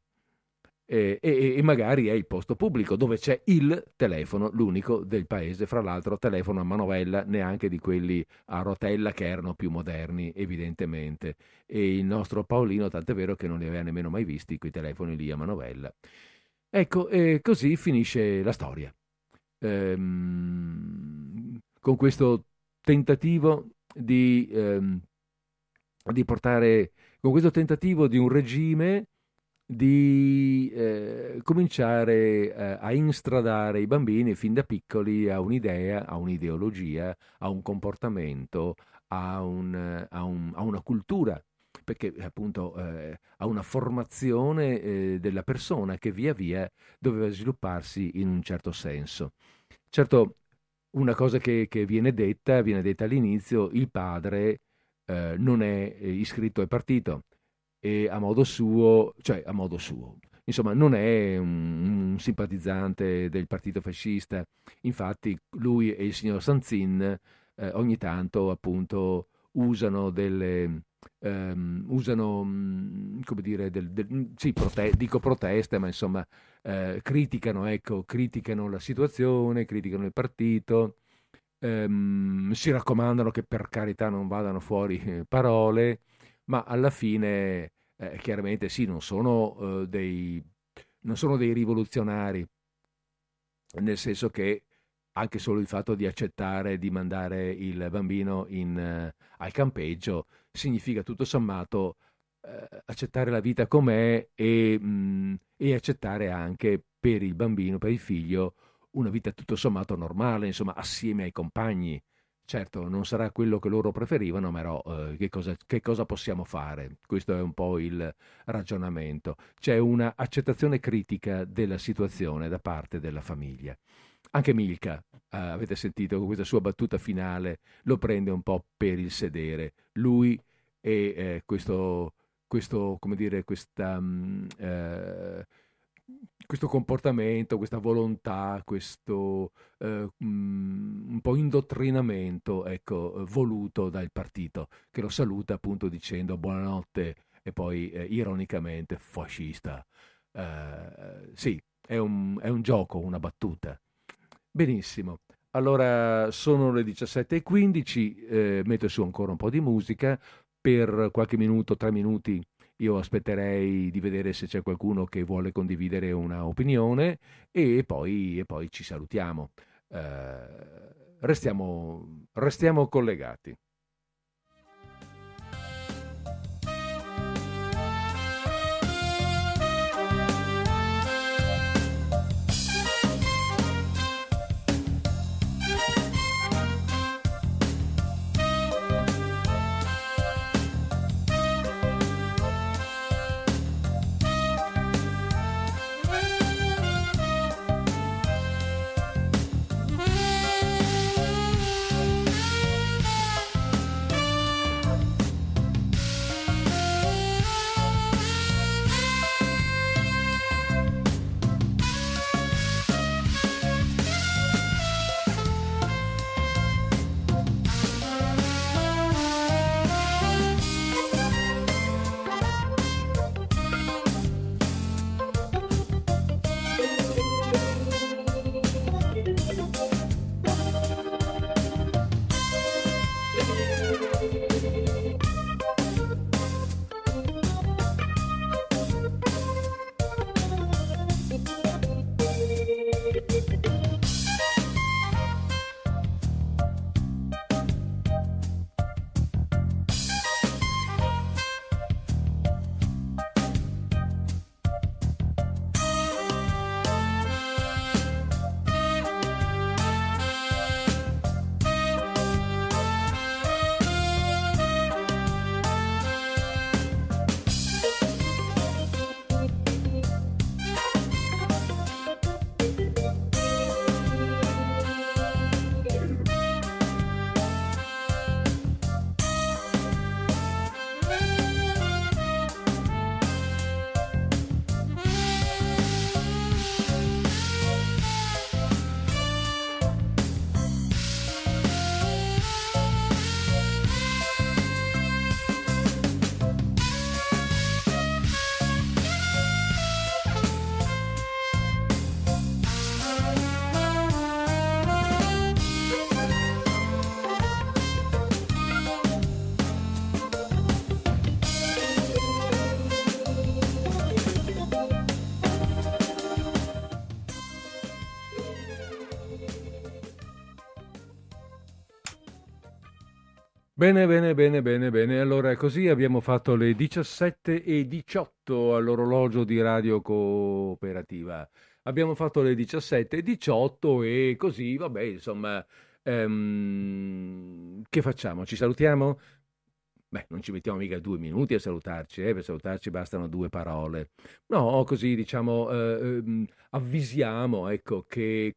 e, e, e, magari è il posto pubblico dove c'è il telefono, l'unico del paese, fra l'altro telefono a manovella, neanche di quelli a rotella che erano più moderni evidentemente. E il nostro Paolino, tant'è vero che non li aveva nemmeno mai visti quei telefoni lì a manovella. Ecco, e così finisce la storia. Ehm, con questo tentativo di, ehm, di portare, con questo tentativo di un regime di eh, cominciare eh, a instradare i bambini fin da piccoli a un'idea, a un'ideologia, a un comportamento, a, un, a, un, a una cultura, perché appunto eh, a una formazione eh, della persona che via via doveva svilupparsi in un certo senso. Certo, una cosa che, che viene detta, viene detta all'inizio, il padre eh, non è iscritto al partito e a modo suo, cioè a modo suo, insomma non è un, un simpatizzante del partito fascista, infatti lui e il signor Sanzin eh, ogni tanto appunto usano delle, ehm, usano, mh, come dire, del, del- sì, prote- dico proteste, ma insomma eh, criticano, ecco, criticano la situazione, criticano il partito, ehm, si raccomandano che per carità non vadano fuori eh, parole, ma alla fine eh, chiaramente sì, non sono, eh, dei, non sono dei rivoluzionari, nel senso che anche solo il fatto di accettare di mandare il bambino in, eh, al campeggio significa tutto sommato eh, accettare la vita com'è e, mh, e accettare anche per il bambino, per il figlio, una vita tutto sommato normale, insomma, assieme ai compagni. Certo, non sarà quello che loro preferivano, però eh, che cosa, che cosa possiamo fare? Questo è un po' il ragionamento. C'è una accettazione critica della situazione da parte della famiglia. Anche Milka, eh, avete sentito con questa sua battuta finale, lo prende un po' per il sedere. Lui e eh, questo, questo, come dire, questa, mm, eh, questo comportamento, questa volontà, questo eh, mm, un po' indottrinamento, ecco, voluto dal partito, che lo saluta appunto dicendo buonanotte e poi eh, ironicamente fascista. Eh, sì, è un, è un gioco, una battuta. Benissimo. Allora sono le 17.15, eh, metto su ancora un po' di musica, per qualche minuto, tre minuti, io aspetterei di vedere se c'è qualcuno che vuole condividere una opinione e poi, e poi ci salutiamo. Eh, restiamo, restiamo collegati. Bene, bene, bene, bene, bene. Allora, così abbiamo fatto le 17 e 18 all'orologio di Radio Cooperativa. Abbiamo fatto le 17 e 18 e così, vabbè, insomma, ehm, che facciamo? Ci salutiamo? Beh, non ci mettiamo mica due minuti a salutarci, eh, per salutarci bastano due parole. No, così diciamo, eh, ehm, avvisiamo, ecco, che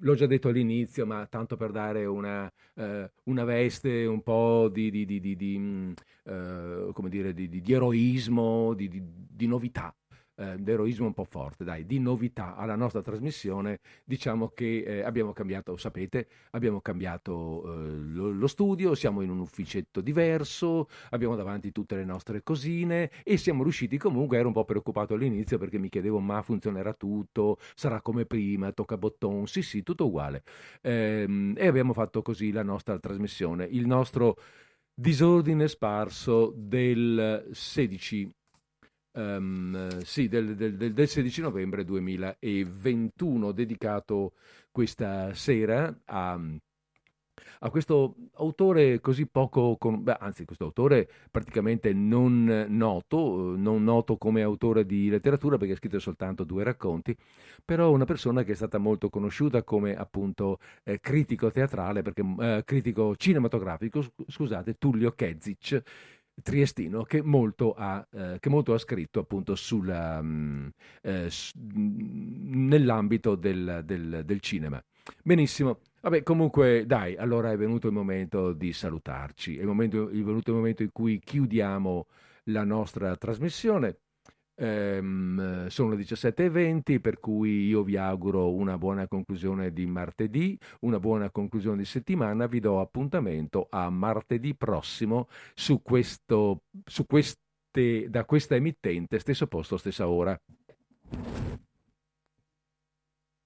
l'ho già detto all'inizio, ma tanto per dare una, eh, una veste un po' di, di- di- di- mm, eh, come dire, di, eroismo, di novità. Eh, di eroismo un po' forte, dai, di novità alla nostra trasmissione, diciamo che eh, abbiamo cambiato, sapete, abbiamo cambiato eh, lo, lo studio, siamo in un ufficetto diverso, abbiamo davanti tutte le nostre cosine e siamo riusciti comunque, ero un po' preoccupato all'inizio perché mi chiedevo ma funzionerà tutto, sarà come prima, tocca bottone, sì sì, tutto uguale. Ehm, e abbiamo fatto così la nostra trasmissione, il nostro disordine sparso del 16 ehm, sì, del, del- del- del 16 novembre 2021, dedicato questa sera a, a questo autore così poco, con- beh, anzi questo autore praticamente non noto, non noto come autore di letteratura perché ha scritto soltanto due racconti, però una persona che è stata molto conosciuta come appunto eh, critico teatrale, perché, eh, critico cinematografico, scu- scusate, Tullio Kezic, triestino, che molto ha, eh, che molto ha scritto appunto sulla, mm, eh, s- mm, nell'ambito del, del- del cinema. Benissimo. Vabbè, comunque, dai, allora è venuto il momento di salutarci. È momento- è venuto il momento in cui chiudiamo la nostra trasmissione. Ehm, sono le 17.20, per cui io vi auguro una buona conclusione di martedì, una buona conclusione di settimana. Vi do appuntamento a martedì prossimo su questo, su queste, da questa emittente, stesso posto, stessa ora.